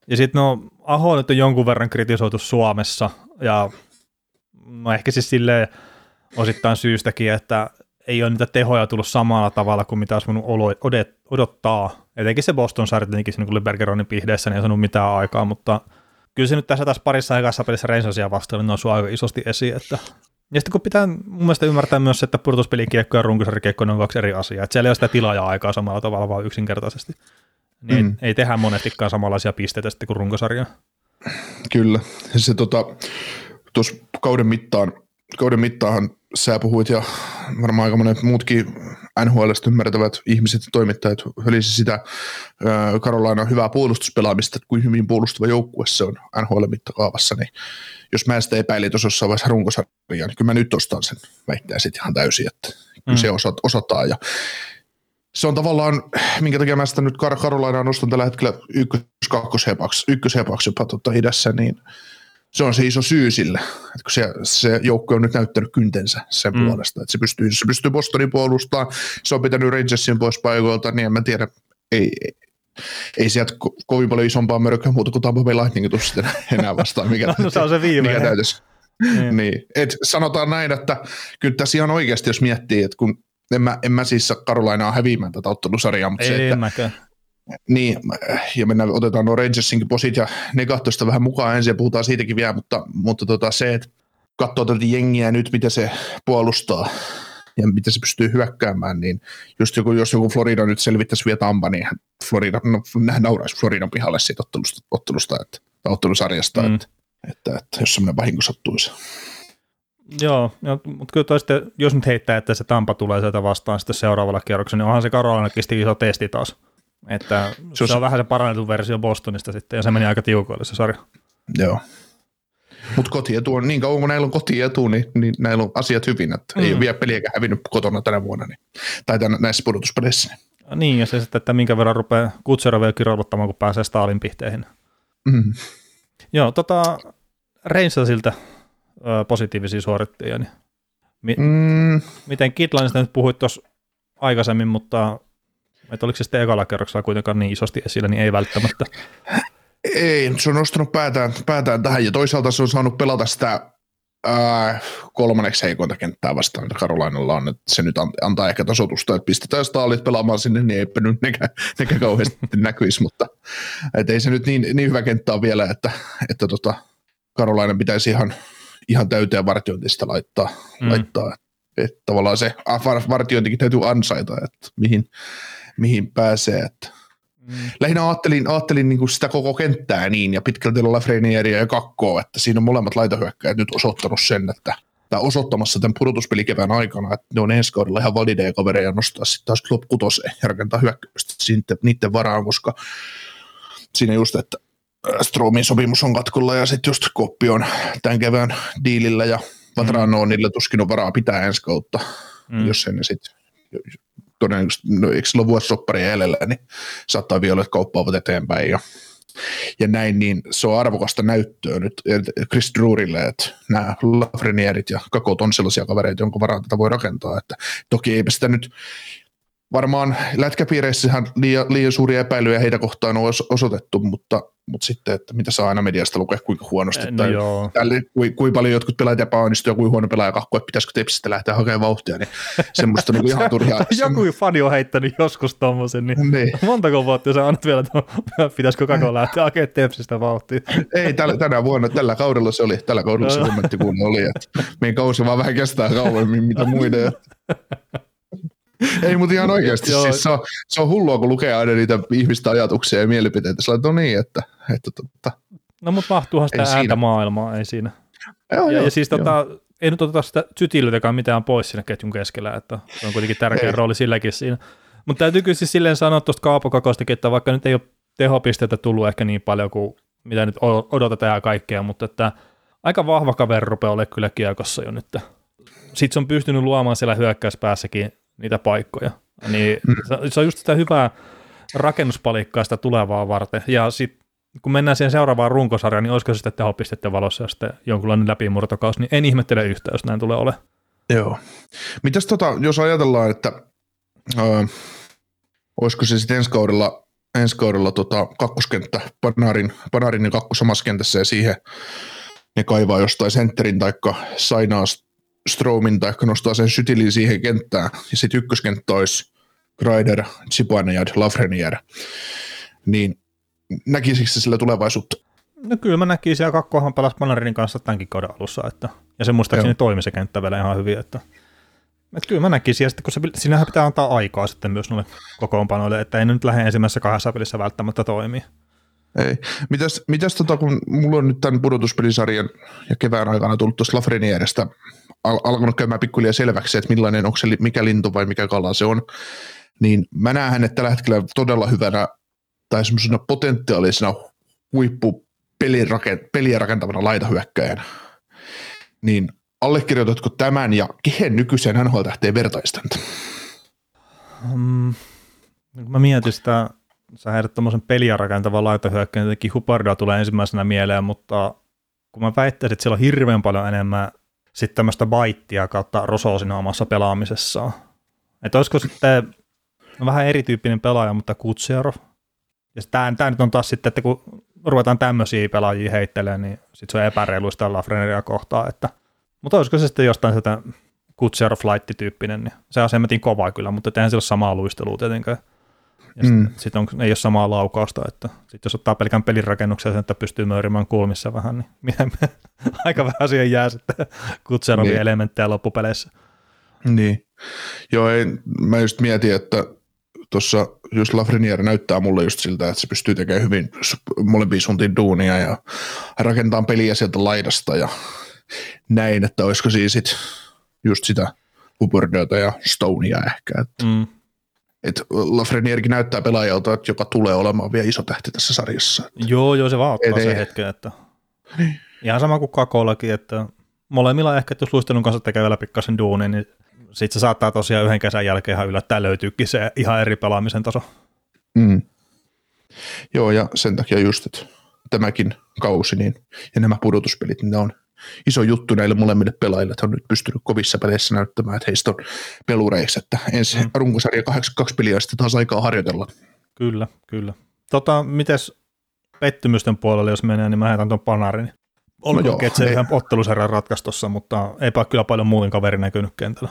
Ja sitten no, Aho nyt on jonkun verran kritisoitu Suomessa ja no ehkä siis silleen osittain syystäkin, että ei ole niitä tehoja tullut samalla tavalla kuin mitä olisi voinut odottaa. Etenkin se Boston sarja tietenkin siinä, kun Bergeronin pihdeessä, niin ei saanut mitään aikaa, mutta kyllä se nyt tässä taas parissa aikassa pelissä Rangersia vastaan niin noussut aika isosti esiin, että ja sitten kun pitää mun mielestä ymmärtää myös, se, että pudotuspelikiekko ja runkosarjakiekko ne on kaksi eri asiaa. Että siellä ei ole sitä tilaa ja aikaa samalla tavalla, vaan yksinkertaisesti. Niin Mm. ei tehdä monestikaan samanlaisia pisteitä sitten kuin runkosarja. Kyllä. Se tota, tuossa kauden mittaan, kauden mittaanhan sä puhuit ja varmaan aika monet muutkin NHLstä ymmärtävät ihmiset ja toimittajat hölisi sitä Karolaina hyvää puolustuspelaamista, että kuin hyvin puolustava joukkue se on NHL-mittakaavassa, niin jos mä sitä epäilin tuossa jossain vaiheessa runkosarjaa, niin kyllä mä nyt ostan sen väitteen sitten ihan täysin, että kyllä mm. se osat, osataan ja se on tavallaan, minkä takia mä sitä nyt Kar- Karolainaa nostan tällä hetkellä ykkös-kakkoshepaksi, ykköshepaksi jopa tuota idässä, niin se on se iso syy sille, että kun se, se joukko on nyt näyttänyt kyntensä sen mm. puolesta, että se pystyy, se pystyy Bostonin puolustamaan, se on pitänyt Rangersin pois paikoilta, niin en mä tiedä, ei, ei, ei sieltä ko- kovin paljon isompaa mörköä muuta kuin Tampa Bay Lightning tuu sitten enää vastaan, mikä, no, se on se viimeinen. mikä täytyisi. niin. niin. Et sanotaan näin, että kyllä tässä ihan oikeasti, jos miettii, että kun en mä, en mä siis Karolainaa häviämään tätä ottelusarjaa, mutta ei, se, että, mäkään. Niin, ja mennään, otetaan nuo Rangersinkin posit ja negatoista vähän mukaan ensin ja puhutaan siitäkin vielä, mutta, mutta tota se, että katsoo tätä jengiä nyt, miten se puolustaa ja miten se pystyy hyökkäämään, niin just joku, jos joku Florida nyt selvittäisi vielä Tampa, niin Florida, no, nauraisi Floridan pihalle siitä ottelusta, ottelusta että, tai ottelusarjasta, mm. että, että, että, jos semmoinen vahinko sattuisi. Joo, mutta kyllä toiste, jos nyt heittää, että se Tampa tulee sieltä vastaan sitten seuraavalla kierroksella, niin onhan se Karolanakin iso testi taas. Että se, se on vähän se parannettu versio Bostonista sitten, ja se meni aika tiukoille se sarja. Joo. Mutta kotietu on, niin kauan kun näillä on kotietu, niin, niin näillä on asiat hyvin, että mm. ei ole vielä peliäkään hävinnyt kotona tänä vuonna, niin, tai tämän, näissä pudotuspeleissä. Niin. niin, ja se sitten, että minkä verran rupeaa Kutsera vielä kirjoittamaan, kun pääsee Stalin pihteihin. Mm. Joo, tota, Reinsalsilta positiivisia suorittajia, niin mi- mm. miten Kitlanista nyt puhuit tuossa aikaisemmin, mutta että oliko se sitten ekalla kerroksella kuitenkaan niin isosti esillä, niin ei välttämättä. Ei, se on nostanut päätään, päätään tähän ja toisaalta se on saanut pelata sitä ää, kolmanneksi heikointa kenttää vastaan, mitä Karolainalla on, että se nyt antaa ehkä tasotusta, että pistetään staalit pelaamaan sinne, niin eipä nyt nekään, nekään kauheasti näkyisi, mutta et ei se nyt niin, niin hyvä kenttä ole vielä, että, että tota, Karolainen pitäisi ihan, ihan täyteen vartiointista laittaa, mm. laittaa että tavallaan se vartiointikin täytyy ansaita, että mihin, mihin pääsee. Että. Mm. Lähinnä ajattelin, ajattelin niin kuin sitä koko kenttää niin, ja pitkälti Lafrenieria ja Kakkoa, että siinä on molemmat laitahyökkäjät nyt osoittanut sen, että tai osoittamassa tämän pudotuspelikevään aikana, että ne on ensi kaudella ihan valideja kavereja nostaa sitten taas top kutoseen ja rakentaa hyökkäystä niiden varaan, koska siinä just, että Stromin sopimus on katkolla ja sitten just Koppi on tämän kevään diilillä ja Vatrano mm. niillä tuskin on varaa pitää ensi kautta, mm. jos ne sitten todennäköisesti, no eikö sillä ole vuosisoppari edellä, niin saattaa vielä, että kauppaavat eteenpäin ja, ja näin, niin se on arvokasta näyttöä nyt Chris Drurille, että nämä Lafrenierit ja Kakot on sellaisia kavereita, jonka varaan tätä voi rakentaa, että toki eipä sitä nyt varmaan lätkäpiireissähän liian, liian suuria epäilyjä heitä kohtaan on osoitettu, mutta, mutta sitten, että mitä saa aina mediasta lukea, kuinka huonosti, no, tai tälle, kuinka, kuinka paljon jotkut pelaajat epäonnistuu ja kuinka huono pelaaja kakku, että pitäisikö tepsistä lähteä hakemaan vauhtia, niin semmoista niin ihan turhaa. Joku fani on heittänyt joskus tommosen, niin, niin. montako vuotta sä annat vielä, että pitäisikö kako lähteä hakemaan tepsistä vauhtia? Ei, tällä, tänä vuonna, tällä kaudella se oli, tällä kaudella se kommentti kun oli, että meidän kausi vaan vähän kestää kauemmin, mitä muiden. Ei, mutta ihan oikeasti. siis se, on, se on hullua, kun lukee aina niitä ihmisten ajatuksia ja mielipiteitä. Sillä on niin, että... että totta. No, mutta mahtuuhan sitä ei ääntä siinä. maailmaa, ei siinä. Joo, ja, joo, ja siis joo. tota, ei nyt oteta sitä sytillytäkään mitään pois siinä ketjun keskellä, että se on kuitenkin tärkeä ei. rooli silläkin siinä. Mutta täytyy kyllä siis silleen sanoa tuosta Kaapokakostakin, että vaikka nyt ei ole tehopisteitä tullut ehkä niin paljon kuin mitä nyt odotetaan ja kaikkea, mutta että aika vahva kaveri rupeaa olemaan kyllä kiekossa jo nyt. Sitten se on pystynyt luomaan siellä hyökkäyspäässäkin niitä paikkoja. Niin se on just sitä hyvää rakennuspalikkaa sitä tulevaa varten. Ja sitten kun mennään siihen seuraavaan runkosarjaan, niin olisiko se sitten tehopisteiden valossa ja sitten jonkunlainen läpimurtokaus, niin en ihmettele yhtään, jos näin tulee ole. Joo. Mitäs tota, jos ajatellaan, että öö, olisiko se sitten ensi kaudella, ensi kaudella tota, kakkoskenttä Panarin, Panarin ja kakku samassa kentässä ja siihen ne kaivaa jostain sentterin taikka sainaa Stromin tai nostaa sen sytilin siihen kenttään, ja sitten ykköskenttä olisi Greider, Zibanejad, Lafreniere, niin näkisikö se sillä tulevaisuutta? No kyllä mä näkisin, ja kakkohan pelasi Panarin kanssa tämänkin kauden alussa, että, ja se muistaakseni toimi se kenttä vielä ihan hyvin, että, että kyllä mä näkisin, ja sitten kun se, sinähän pitää antaa aikaa sitten myös noille kokoonpanoille, että ei nyt lähde ensimmäisessä kahdessa pelissä välttämättä toimii. Ei. Mitäs, mitäs tota, kun mulla on nyt tämän pudotuspelisarjan ja kevään aikana tullut tuosta Lafrenierestä al- alkanut käymään pikkuhiljaa selväksi, että millainen, onko se mikä lintu vai mikä kala se on, niin mä näen hänet tällä hetkellä todella hyvänä tai semmoisena potentiaalisena huippu peliä rakentavana laitahyökkäjänä. Niin allekirjoitatko tämän ja kehen nykyiseen NHL tähteen vertaistanta? Mm, mä mietin sitä, sä heidät tuommoisen peliä rakentavan laitahyökkäjän, jotenkin Huparda tulee ensimmäisenä mieleen, mutta kun mä väittäisin, että siellä on hirveän paljon enemmän sitten tämmöistä baittia kautta rosoa siinä omassa pelaamisessaan. Että olisiko sitten vähän erityyppinen pelaaja, mutta Kutsero. Ja tämä, tämä nyt on taas sitten, että kun ruvetaan tämmöisiä pelaajia heittelemään, niin sitten se on epäreiluista Lafreneria kohtaa. Että, mutta olisiko se sitten jostain sitä Kutsero Flight-tyyppinen, niin se on semmoinen kova kyllä, mutta eihän sillä ole samaa luistelua tietenkään. Ja mm. sitten sit ei ole samaa laukausta, että sit jos ottaa pelkän pelin että pystyy möyrimään kulmissa vähän, niin miten me, aika vähän siihen jää sitten kutserovia niin. elementtejä loppupeleissä. Niin. Joo, ei, mä just mietin, että tuossa just Lafreniere näyttää mulle just siltä, että se pystyy tekemään hyvin molempiin suuntiin duunia ja rakentaa peliä sieltä laidasta ja näin, että olisiko siinä sit just sitä Hubbardota ja Stonea ehkä. Että. Mm että Lafrenierkin näyttää pelaajalta, että joka tulee olemaan vielä iso tähti tässä sarjassa. Joo, joo, se vaan ottaa se hetken, että niin. ihan sama kuin Kakollakin, että molemmilla ehkä, että jos luistelun kanssa tekee vielä pikkasen duuni, niin sitten se saattaa tosiaan yhden kesän jälkeen ihan yllättäen löytyykin se ihan eri pelaamisen taso. Mm. Joo, ja sen takia just, että tämäkin kausi niin, ja nämä pudotuspelit, niin ne on iso juttu näille molemmille pelaajille, että on nyt pystynyt kovissa peleissä näyttämään, että heistä on pelureiksi, että ensi mm. runkosarja 82 peliä sitten taas aikaa harjoitella. Kyllä, kyllä. Tota, mites pettymysten puolelle, jos menee, niin mä heitän tuon panarin. Olkoon, no että se ihan ottelusarjan ratkaistossa, mutta eipä kyllä paljon muun kaveri näkynyt kentällä.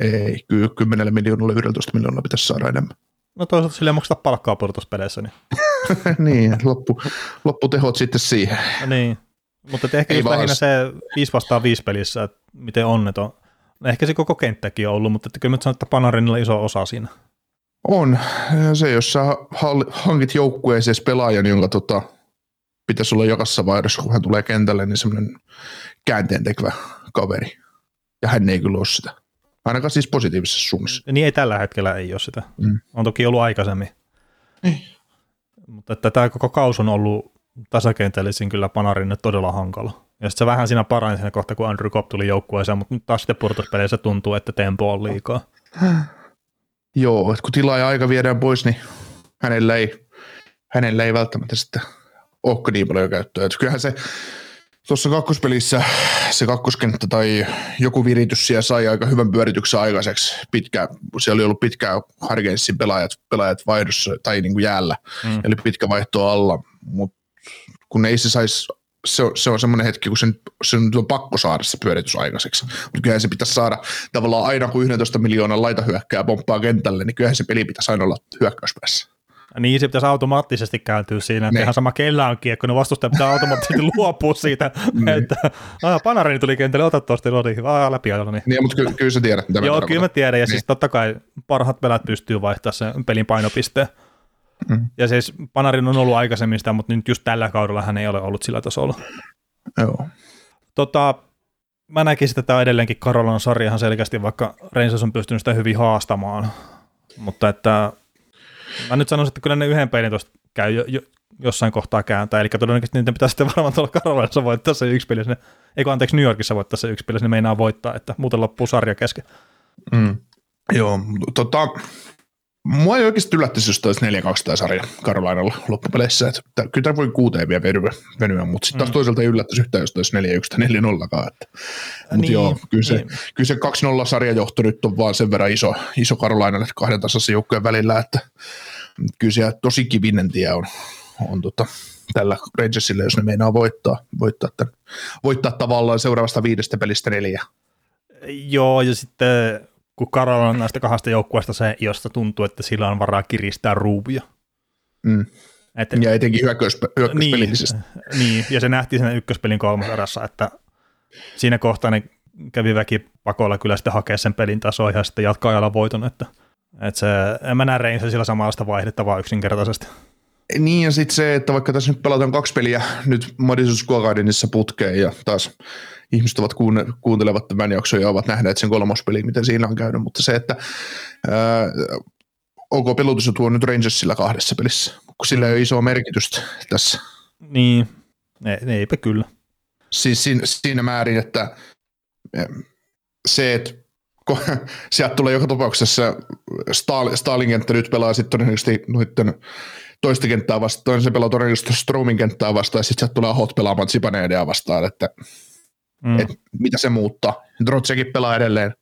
Ei, kyllä 10 miljoonalle 11 miljoonaa pitäisi saada enemmän. No toisaalta sille maksata palkkaa pudotuspeleissä. Niin, niin loppu, lopputehot sitten siihen. No niin, mutta ehkä Ei just lähinnä se 5 vastaan 5 pelissä, että miten onneton. Ehkä se koko kenttäkin on ollut, mutta kyllä mä sanon, että Panarinilla on iso osa siinä. On. Se, jos sä hankit joukkueeseen pelaajan, jonka tota, pitäisi olla jokaisessa vaihdossa, kun hän tulee kentälle, niin semmoinen käänteen tekevä kaveri. Ja hän ei kyllä ole sitä. Ainakaan siis positiivisessa suunnassa. Niin ei tällä hetkellä ei ole sitä. Mm. On toki ollut aikaisemmin. Niin. Mutta että tämä koko kaus on ollut tasakentällisin kyllä Panarin todella hankala. Ja sitten se vähän siinä parani siinä kohta, kun Andrew Cobb tuli joukkueeseen, mutta nyt taas sitten purtuspeleissä tuntuu, että tempo on liikaa. Joo, että kun tilaa ja aika viedään pois, niin hänellä ei, hänellä ei välttämättä sitten ole niin paljon käyttöä. Että kyllähän se tuossa kakkospelissä se kakkoskenttä tai joku viritys siellä sai aika hyvän pyörityksen aikaiseksi. Pitkä, siellä oli ollut pitkään Hargensin pelaajat, pelaajat vaihdossa tai niin kuin jäällä, mm. eli pitkä vaihto alla, mutta kun ei se saisi se on, se on semmoinen hetki, kun sen, sen on pakko saada se pyöritys aikaiseksi. Mutta kyllähän se pitäisi saada tavallaan aina, kun 11 miljoonaa laitahyökkää pomppaa kentälle, niin kyllähän se peli pitäisi aina olla hyökkäyspäässä. Niin, se pitäisi automaattisesti kääntyä siinä, että ne. ihan sama kellä on kiekko, niin vastustaja pitää automaattisesti luopua siitä, ne. että aah, Panarini tuli kentälle, ota tuosta Rodi, aah, läpi ajalla. Niin. niin, mutta ky- kyllä sä tiedät, mitä Joo, kyllä mä tiedän, ja niin. siis totta kai parhaat pelät pystyy vaihtamaan sen pelin painopisteen. Mm. Ja siis Panarin on ollut aikaisemmin sitä, mutta nyt just tällä kaudella hän ei ole ollut sillä tasolla. Joo. Tota, mä näkisin, että tämä edelleenkin Karolan sarjahan selkeästi, vaikka Rangers on pystynyt sitä hyvin haastamaan. Mutta että mä nyt sanoisin, että kyllä ne yhden pelin tuosta käy jo, jo, jossain kohtaa kääntää, eli todennäköisesti niiden pitää sitten varmaan tuolla Karolanissa voittaa se yksi peli, eikö anteeksi New Yorkissa voittaa se yksi peli, ne meinaa voittaa, että muuten loppuu sarja kesken. Mm. Joo, tota, Mua ei oikeasti yllättäisi, jos olisi 4-2 tämä sarja Karolainalla loppupeleissä. Että kyllä tämä voi kuuteen vielä venyä, venyä mutta sitten taas mm. toisaalta ei yllättäisi yhtään, jos olisi 4-1 tai 4-0 Mutta niin, joo, kyllä se, niin. kyllä se 2-0 sarjajohto nyt on vaan sen verran iso, iso Karolainalle kahden tasaisen joukkojen välillä, että kyllä se tosi kivinen tie on, on tota, tällä Rangersille, jos ne meinaa voittaa, voittaa, tämän, voittaa tavallaan seuraavasta viidestä pelistä neljä. Joo, ja sitten kun Karol on näistä kahdesta joukkueesta se, josta tuntuu, että sillä on varaa kiristää ruuvia. Mm. Et, ja etenkin hyökkäys, hyökkäyspelillisesti. Niin, niin, ja se nähtiin sen ykköspelin kolmasarassa, että siinä kohtaa ne kävi väkipakolla kyllä sitten hakea sen pelin tasoa ja sitten jatkaa ajalla voiton, että, että se, en mä näe Reinsä sillä samanlaista vaihdettavaa yksinkertaisesti. Niin ja sitten se, että vaikka tässä nyt pelataan kaksi peliä nyt Madison Square Gardenissa putkeen ja taas ihmiset ovat kuunne, kuuntelevat tämän jakson ja ovat nähneet sen kolmospeli, miten siinä on käynyt, mutta se, että ää, OK pelutus tuo nyt Rangersilla kahdessa pelissä, kun sillä ei ole isoa merkitystä tässä. Niin, ne, ne eipä kyllä. Siis siinä, siinä määrin, että se, että sieltä tulee joka tapauksessa Stal, Stalin kenttä nyt pelaa sitten todennäköisesti noiden toista kenttää vastaan, se pelaa todennäköisesti Stromin kenttää vastaan, ja sitten sieltä tulee Hot pelaamaan Zibanejaa vastaan, että mm. et, mitä se muuttaa. Drotsekin pelaa edelleen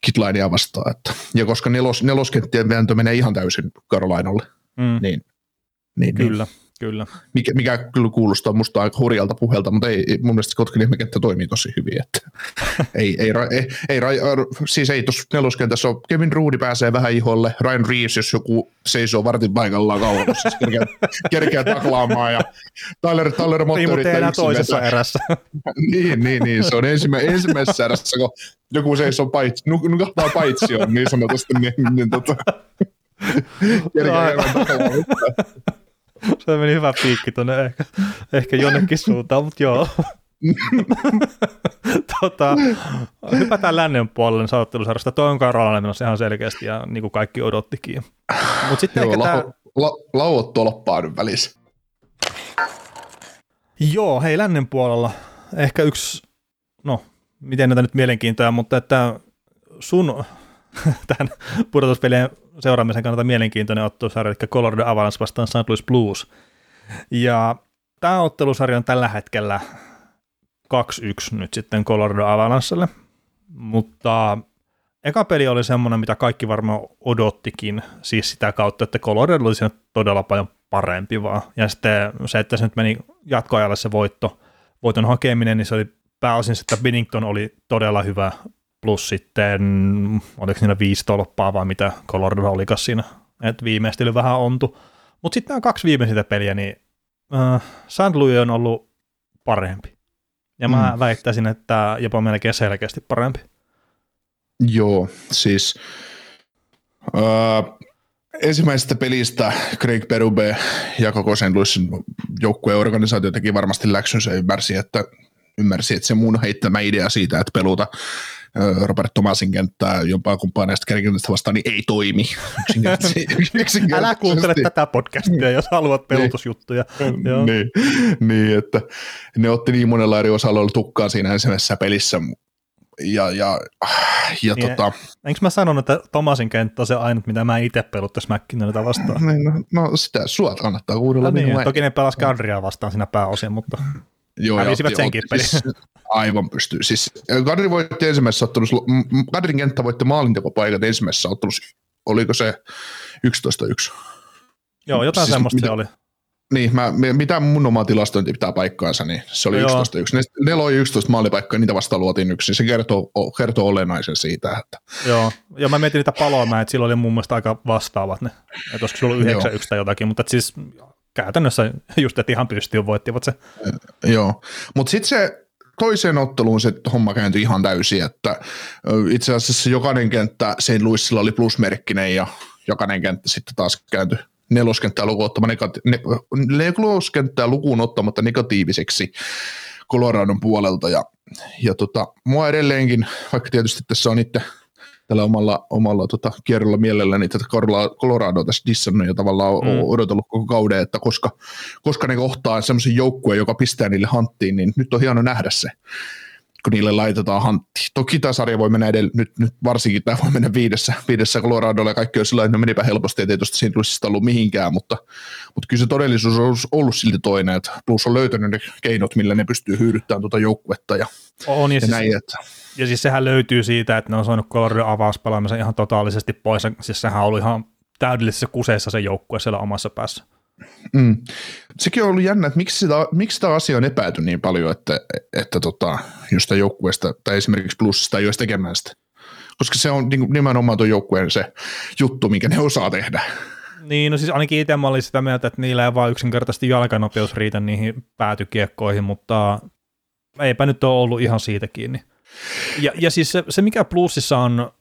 Kitlinea vastaan, että, ja koska nelos, neloskenttien vääntö menee ihan täysin Karolainalle, mm. niin, niin, niin, Kyllä. Niin Kyllä. Mikä, mikä kyllä kuulostaa musta aika hurjalta puhelta, mutta ei, mun mielestä Kotkin ihmekenttä toimii tosi hyvin. Että ei, ei, ei, ei, siis ei tuossa neloskentässä ole. Kevin Ruudi pääsee vähän iholle. Ryan Reeves, jos joku seisoo vartin paikallaan kauan, siis kerkeä, kerkeä taklaamaan. Ja Tyler, Tyler Motte niin, mutta enää toisessa vetä. erässä. niin, niin, niin, se on ensimmä, ensimmäisessä erässä, kun joku seisoo paitsi, nukahtaa paitsi on niin sanotusti, niin, niin tota, kerkeä taklaamaan. Se meni hyvä piikki tuonne ehkä, ehkä jonnekin suuntaan, mutta joo. tota, hypätään lännen puolelle saattelusarjasta. Toi on Karolainen menossa ihan selkeästi ja niin kuin kaikki odottikin. Mut sitten joo, la- tää... la- lauot tolppaa nyt välissä. Joo, hei lännen puolella ehkä yksi, no miten näitä nyt mielenkiintoja, mutta että sun tämän pudotuspelien seuraamisen kannalta mielenkiintoinen ottelusarja, eli Colorado Avalanche vastaan St. Louis Blues. Ja tämä ottelusarja on tällä hetkellä 2-1 nyt sitten Colorado Avalancelle, mutta eka peli oli semmoinen, mitä kaikki varmaan odottikin, siis sitä kautta, että Colorado oli siinä todella paljon parempi vaan. Ja sitten se, että se nyt meni jatkoajalle se voitto, voiton hakeminen, niin se oli pääosin, että Binnington oli todella hyvä plus sitten, oliko siinä viisi tolppaa vai mitä Colorado olikas siinä, että viimeistely vähän ontu. Mutta sitten nämä kaksi viimeisintä peliä, niin äh, St. Louis on ollut parempi. Ja mä mm. väittäisin, että jopa melkein selkeästi parempi. Joo, siis äh, ensimmäisestä pelistä Craig Berube ja koko St. Louisin joukkueen organisaatio teki varmasti läksynsä ymmärsi, että ymmärsi, että se mun heittämä idea siitä, että peluta Robert Thomasin kenttää jompaa kumpaa näistä kärkikentästä vastaan, niin ei toimi. Älä kuuntele tätä podcastia, jos haluat pelotusjuttuja. niin, niin, että ne otti niin monella eri osalla tukkaan siinä ensimmäisessä pelissä, ja, ja, ja niin, tota... Enkö mä sanon, että Tomasin kenttä on se ainut, mitä mä itse peluttaisi McKinnonita vastaan? Niin, no, no, sitä sua kannattaa kuunnella. No niin, toki ne pelas Gardria vastaan siinä pääosin, mutta Joo, hävisivät senkin pelin. Siis, aivan pystyy. Siis Kadri voitti ensimmäisessä ottelussa, Kadrin kenttä voitti maalintekopaikat ensimmäisessä ottelussa. Oliko se 11-1? Joo, jotain siis, semmoista mitä, se oli. Niin, mä, mitä mun oma tilastointi pitää paikkaansa, niin se oli 11-1. Ne, ne loi 11 maalipaikkaa, niitä vastaan luotiin yksi, se kertoo, kertoo olennaisen siitä. Että... Joo, ja mä mietin niitä paloa, että silloin oli mun mielestä aika vastaavat ne, että olisiko se ollut 9-1 tai jotakin, mutta siis käytännössä just, että ihan pystyyn voittivat se. Joo, mutta sitten se toiseen otteluun se homma kääntyi ihan täysin, että itse asiassa jokainen kenttä St. Louisilla oli plusmerkkinen ja jokainen kenttä sitten taas kääntyi neloskenttää lukuun, ottama negati- ne, neloskenttää lukuun ottamatta negatiiviseksi Coloradon puolelta ja, ja tota, mua edelleenkin, vaikka tietysti tässä on itse tällä omalla, omalla tota, kierrolla mielelläni tätä Coloradoa tässä dissannut ja tavallaan mm. odotellut koko kauden, että koska, koska ne kohtaa semmoisen joukkueen, joka pistää niille hanttiin, niin nyt on hieno nähdä se kun niille laitetaan hantti. Toki tämä sarja voi mennä edellä, nyt, nyt varsinkin tämä voi mennä viidessä, viidessä Coloradolla ja kaikki on sillä että no menipä helposti, ettei tuosta siinä tulisi ollut mihinkään, mutta, mutta kyllä se todellisuus on ollut, ollut silti toinen, että Plus on löytänyt ne keinot, millä ne pystyy hyödyttämään tuota joukkuetta ja, on, ja, ja siis, näin, että ja siis sehän löytyy siitä, että ne on saanut Colorado avauspelaamisen ihan totaalisesti pois. Siis sehän ollut ihan täydellisessä kuseessa se joukkue siellä omassa päässä. Mm. Sekin on ollut jännä, että miksi sitä, miksi sitä asiaa on epäyty niin paljon, että, että tota, just joukkueesta tai esimerkiksi plussista ei olisi tekemään sitä. Koska se on niin, nimenomaan tuon joukkueen se juttu, mikä ne osaa tehdä. Niin, no siis ainakin itse mä olin sitä mieltä, että niillä ei vaan yksinkertaisesti jalkanopeus riitä niihin päätykiekkoihin, mutta eipä nyt ole ollut ihan siitä kiinni. Ja, ja siis se, se, mikä plussissa on,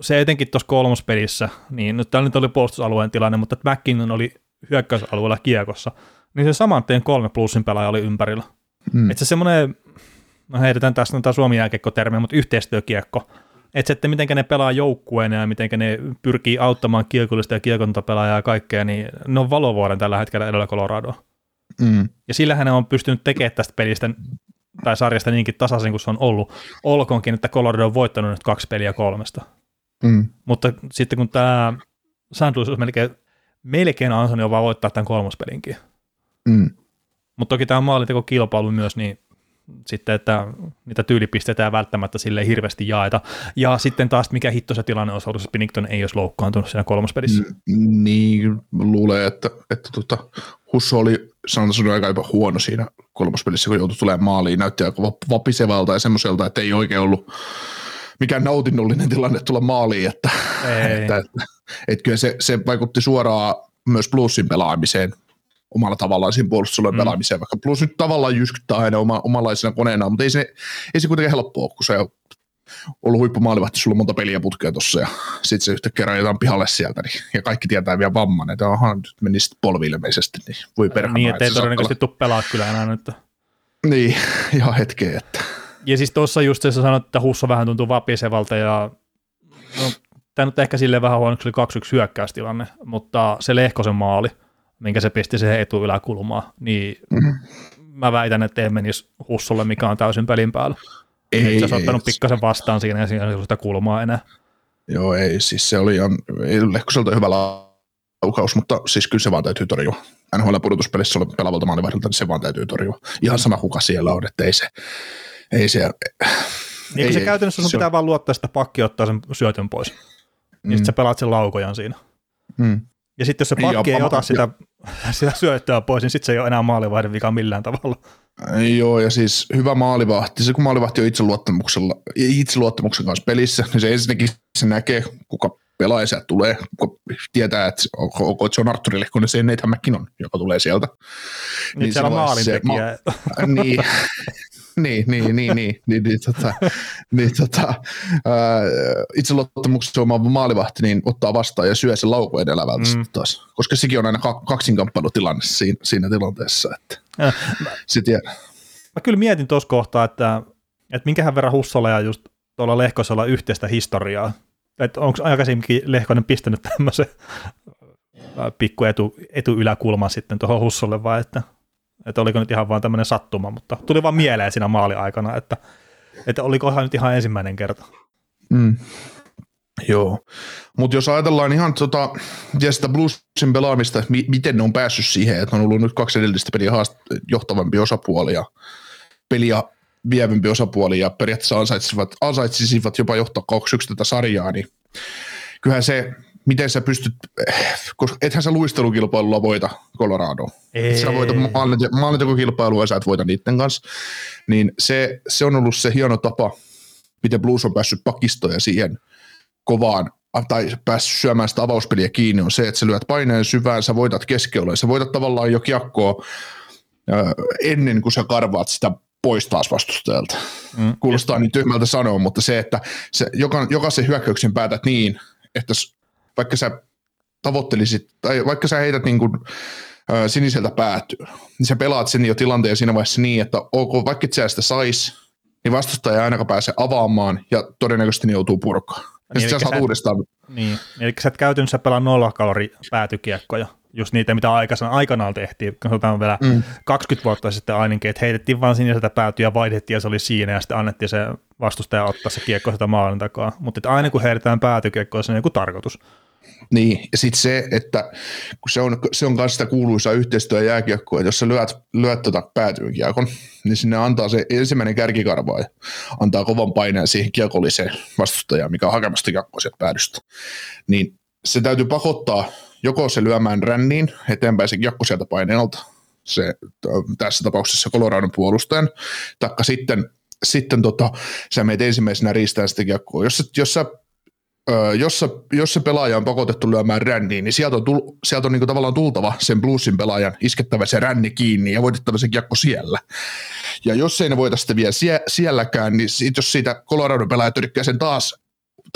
se etenkin tuossa kolmospelissä, niin nyt täällä nyt oli puolustusalueen tilanne, mutta McKinnon oli hyökkäysalueella kiekossa, niin se saman tien kolme plussin pelaaja oli ympärillä. Mm. Että se semmoinen, no heitetään tässä tätä suomi termiä mutta yhteistyökiekko, että sitten miten ne pelaa joukkueena ja miten ne pyrkii auttamaan kiekollista ja kiekontapelaajaa ja kaikkea, niin ne on valovuoden tällä hetkellä edellä Coloradoa. Mm. Ja sillähän ne on pystynyt tekemään tästä pelistä tai sarjasta niinkin tasaisen kuin se on ollut. Olkoonkin, että Colorado on voittanut nyt kaksi peliä kolmesta. Mm. Mutta sitten kun tämä St. Louis melkein, melkein ansainnut vaan voittaa tämän kolmospelinkin. Mm. Mutta toki tämä maalinteko kilpailu myös, niin sitten, että niitä tyylipisteitä ei välttämättä sille hirveästi jaeta. Ja sitten taas mikä hitto se tilanne olisi ollut, jos Pinnington ei olisi loukkaantunut siinä kolmospelissä. Mm, niin, luulee, että, että tota, Husso oli sanotaan aika jopa huono siinä kolmospelissä, kun joutui tulemaan maaliin. Näytti aika vapisevalta ja semmoiselta, että ei oikein ollut mikään nautinnollinen tilanne tulla maaliin, että, että, että, että, että kyllä se, se vaikutti suoraan myös plussin pelaamiseen omalla tavallaan siinä puolustusalueen mm. pelaamiseen, vaikka plus nyt tavallaan jyskyttää aina oma, omanlaisena koneena, mutta ei se, ei se kuitenkin helppoa, kun se on ollut huippumaalivahti, sulla on monta peliä putkea tuossa ja sitten se yhtäkkiä rajoitetaan pihalle sieltä niin, ja kaikki tietää vielä vamman, että onhan nyt meni sitten polvi ilmeisesti, niin voi perhana. Niin, ettei todennäköisesti tule pelaa kyllä enää nyt. Niin, ihan hetkeä, että. Ja siis tuossa just se sanoit, että Husso vähän tuntuu vapisevalta ja no, tämä nyt ehkä silleen vähän huono, oli 2-1 hyökkäystilanne, mutta se Lehkosen maali – minkä se pisti siihen etuyläkulmaan, niin mm-hmm. mä väitän, että ei menisi Hussulle, mikä on täysin pelin päällä. Ei, se olisi ottanut pikkasen vastaan siinä ja siinä ei sitä kulmaa enää. Joo, ei, siis se oli ihan, ei Lehkoselta hyvä laukaus, mutta siis kyllä se vaan täytyy torjua. NHL pudotuspelissä oli pelaavalta maalivahdilta, niin se vaan täytyy torjua. Ihan sama kuka siellä on, että ei se, ei se, niin ei, se ei, käytännössä sun se pitää on... vaan luottaa sitä pakki ottaa sen syötön pois. Niin mm. sitten sä pelaat sen laukojan siinä. Mm. Ja sitten jos se pakki ja, ei ota sitä, sitä syöttöä pois, niin sitten se ei ole enää maalivahden vika millään tavalla. Joo, ja siis hyvä maalivahti. Se kun maalivahti on itseluottamuksella, itseluottamuksen kanssa pelissä, niin se ensinnäkin se näkee, kuka pelaaja sieltä tulee, kun tietää, että onko John Arthur Lehkonen, se Nathan McKinnon, joka tulee sieltä. Niin, niin siellä maalintekijä. Se, ma- niin, niin, niin, niin, niin, niin, niin, tota, niin tota, itse luottamuksessa oma maalivahti niin ottaa vastaan ja syö sen laukun edellä mm. taas, koska sekin on aina kaksinkamppailutilanne siinä, siinä tilanteessa, että ja, mä, se Mä kyllä mietin tuossa kohtaa, että, että minkähän verran Hussolla ja just tuolla Lehkosella yhteistä historiaa, että onko aikaisemminkin Lehkonen pistänyt tämmöisen pikku etu, etuyläkulman sitten tuohon Hussolle vai että että oliko nyt ihan vaan tämmöinen sattuma, mutta tuli vaan mieleen siinä maaliaikana, että, että olikohan nyt ihan ensimmäinen kerta. Mm. Joo, mutta jos ajatellaan ihan tota, ja sitä Bluesin pelaamista, että mi- miten ne on päässyt siihen, että on ollut nyt kaksi edellistä peliä haast- johtavampi osapuoli ja peliä vievämpi osapuoli ja periaatteessa ansaitsisivat, ansaitsisivat jopa johtaa 2 tätä sarjaa, niin kyllähän se miten sä pystyt, koska ethän sä luistelukilpailulla voita Colorado. Ei. Sä voita maalintekokilpailua ja sä et voita niiden kanssa. Niin se, se on ollut se hieno tapa, miten Blues on päässyt pakistoja siihen kovaan tai päässyt syömään sitä avauspeliä kiinni, on se, että sä lyöt paineen syvään, sä voitat keskellä, sä voitat tavallaan jo kiekkoa ennen kuin sä karvaat sitä pois taas vastustajalta. Mm. Kuulostaa niin tyhmältä sanoa, mutta se, että se, joka, jokaisen hyökkäyksen päätät niin, että vaikka sä tavoittelisit, tai vaikka sä heität niin kuin, ö, siniseltä päätyä, niin sä pelaat sen jo tilanteen siinä vaiheessa niin, että ok, vaikka et sä sitä sais, niin vastustaja ei ainakaan pääse avaamaan ja todennäköisesti ne joutuu purkaa. Ja niin, sä saat uudestaan. Niin, eli sä et käytännössä pelaa nollakalori päätykiekkoja, just niitä, mitä aikana, aikanaan tehtiin, sanotaan vielä mm. 20 vuotta sitten ainakin, että heitettiin vaan siniseltä päätyä ja vaihdettiin ja se oli siinä ja sitten annettiin se vastustaja ottaa se kiekko sitä maalin takaa. Mutta aina kun heitetään päätykiekkoa, se on joku tarkoitus. Niin, ja sitten se, että kun se on, se on kanssa sitä kuuluisaa yhteistyö jääkiekkoa, että jos sä lyöt, lyöt tota päätyyn kiekon, niin sinne antaa se ensimmäinen kärkikarva ja antaa kovan paineen siihen kiekolliseen vastustajaan, mikä on hakemasta kiekkoa sieltä päädystä. Niin se täytyy pakottaa joko se lyömään ränniin eteenpäin se kiekko sieltä paineelta, se, tässä tapauksessa Coloradon puolustajan, taikka sitten, sitten tota, sä meet ensimmäisenä riistään sitä kiekkoa. Jos, jos sä jos se, jos se pelaaja on pakotettu lyömään ränniin, niin sieltä on, tul, sieltä on niin tavallaan tultava sen bluesin pelaajan iskettävä se ränni kiinni ja voitettava se kiekko siellä. Ja jos ei ne voita sitä vielä sie, sielläkään, niin sit, jos siitä Colorado pelaaja yrittää sen taas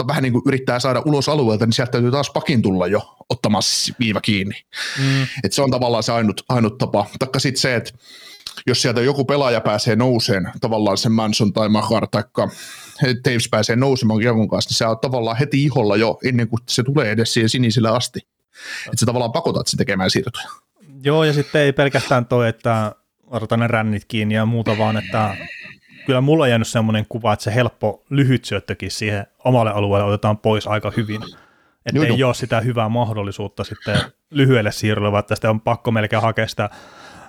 vähän niin kuin yrittää saada ulos alueelta, niin sieltä täytyy taas pakin tulla jo ottamaan viiva kiinni. Mm. Et se on tavallaan se ainut, ainut tapa. Taikka sitten se, että jos sieltä joku pelaaja pääsee nouseen, tavallaan sen Manson tai Mahar tai Taves pääsee nousemaan kiekon kanssa, niin se on tavallaan heti iholla jo ennen kuin se tulee edes siihen sinisille asti. Että se tavallaan pakotat sen tekemään siirtoja. Joo, ja sitten ei pelkästään toi, että otetaan ne rännit kiinni ja muuta, vaan että kyllä mulla on jäänyt semmoinen kuva, että se helppo lyhyt syöttökin siihen omalle alueelle otetaan pois aika hyvin. Että ei ole sitä hyvää mahdollisuutta sitten lyhyelle siirrolle, vaan että on pakko melkein hakea sitä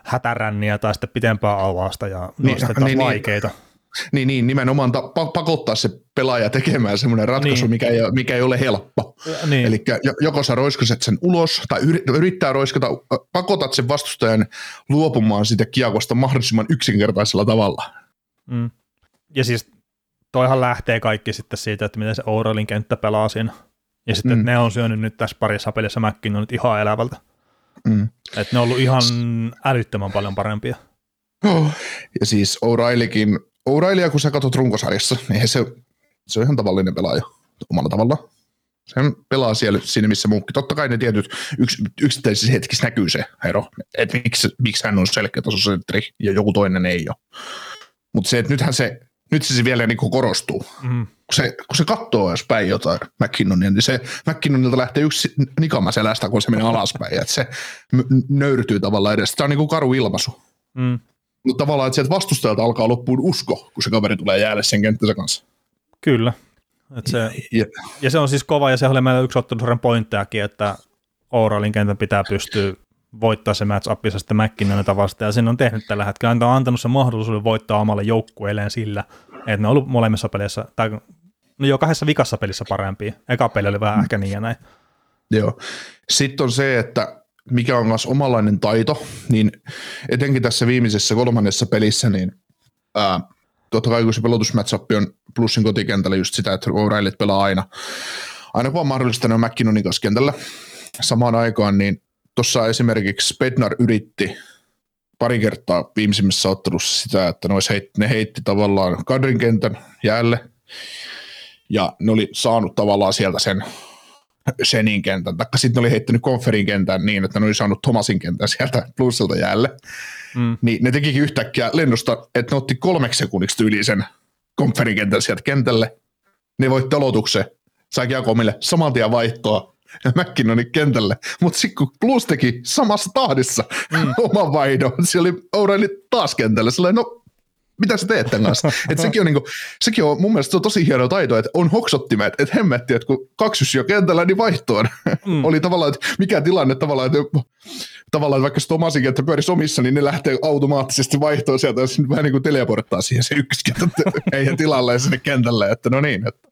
hätäränniä tai sitten pitempää avausta ja niin, niin, niin, vaikeita. Niin, niin, nimenomaan ta- pakottaa se pelaaja tekemään semmoinen ratkaisu, niin. mikä, ei, mikä ei ole helppo. Niin. Eli joko sä roiskaset sen ulos, tai yrittää roiskata, pakotat sen vastustajan luopumaan siitä kiekosta mahdollisimman yksinkertaisella tavalla. Mm. Ja siis toihan lähtee kaikki sitten siitä, että miten se Ouralin kenttä pelaa siinä. Ja sitten, mm. ne on syönyt nyt tässä parissa pelissä nyt ihan elävältä. Mm. Että ne on ollut ihan älyttömän paljon parempia. Oh. Ja siis O'Reillykin, O'Reillya kun sä katsot runkosarjassa, niin se, se on ihan tavallinen pelaaja omalla tavalla. Se pelaa siellä siinä, missä muukki. Totta kai ne tietyt yks, yksittäisissä hetkissä näkyy se ero, että miksi, miksi hän on selkeä tasosentteri ja joku toinen ei ole. Mutta se, että nythän se, nyt se vielä niin kuin korostuu. Mm. Kun se, kun se katsoo jos päin jotain McKinnonia, niin se McKinnonilta lähtee yksi nikama selästä, kun se menee alaspäin. että se nöyrtyy tavallaan edes. Se on niin kuin karu ilmaisu. Mm. Mutta tavallaan, että sieltä vastustajalta alkaa loppuun usko, kun se kaveri tulee jäälle sen kenttänsä kanssa. Kyllä. Et se, ja, ja, se on siis kova, ja se oli meillä yksi ottelusuoren pointtejakin, että Ouralin kentän pitää pystyä voittaa se match upissa sitten McKinnonia vasta, ja sen on tehnyt tällä hetkellä. Hän on antanut sen mahdollisuuden voittaa omalle joukkueelleen sillä, että ne on ollut molemmissa peleissä, tai no jo kahdessa vikassa pelissä parempia. Eka peli oli vähän ehkä niin ja näin. Joo. Sitten on se, että mikä on myös omanlainen taito, niin etenkin tässä viimeisessä kolmannessa pelissä, niin ää, totta kai kun se pelotusmatchappi on plussin kotikentällä just sitä, että O'Reillyt pelaa aina, aina kun on mahdollista, ne on McKinnonin kanssa kentällä. Samaan aikaan, niin tuossa esimerkiksi Bednar yritti pari kertaa viimeisimmässä ottelussa sitä, että ne, heitti, ne heitti tavallaan Kadrin kentän jäälle, ja ne oli saanut tavallaan sieltä sen Shenin kentän, taikka sitten oli heittänyt Konferin kentän niin, että ne oli saanut Thomasin kentän sieltä plussilta jäälle. Mm. Niin ne tekikin yhtäkkiä lennosta, että ne otti kolmeksi sekunniksi yli sen Konferin kentän sieltä kentälle. Ne voitti aloituksen, sai Kiakomille saman tien vaihtoa ja McKinnonin kentälle. Mutta sitten kun Plus teki samassa tahdissa mm. oman vaihdon, siellä oli O'Reilly taas kentällä. Silleen, no mitä sä teet tämän kanssa? Et sekin, on niinku, sekin on mun mielestä se on tosi hieno taito, että on hoksottimet, että hemmetti, että kun kaksi jo kentällä, niin vaihtoon. Mm. Oli tavallaan, että mikä tilanne tavallaan, että tavallaan, että vaikka se Tomasin kenttä pyörisi omissa, niin ne lähtee automaattisesti vaihtoon sieltä, jos vähän niin kuin teleporttaa siihen se ykköskenttä ei tilalle sinne kentälle, että no niin, että,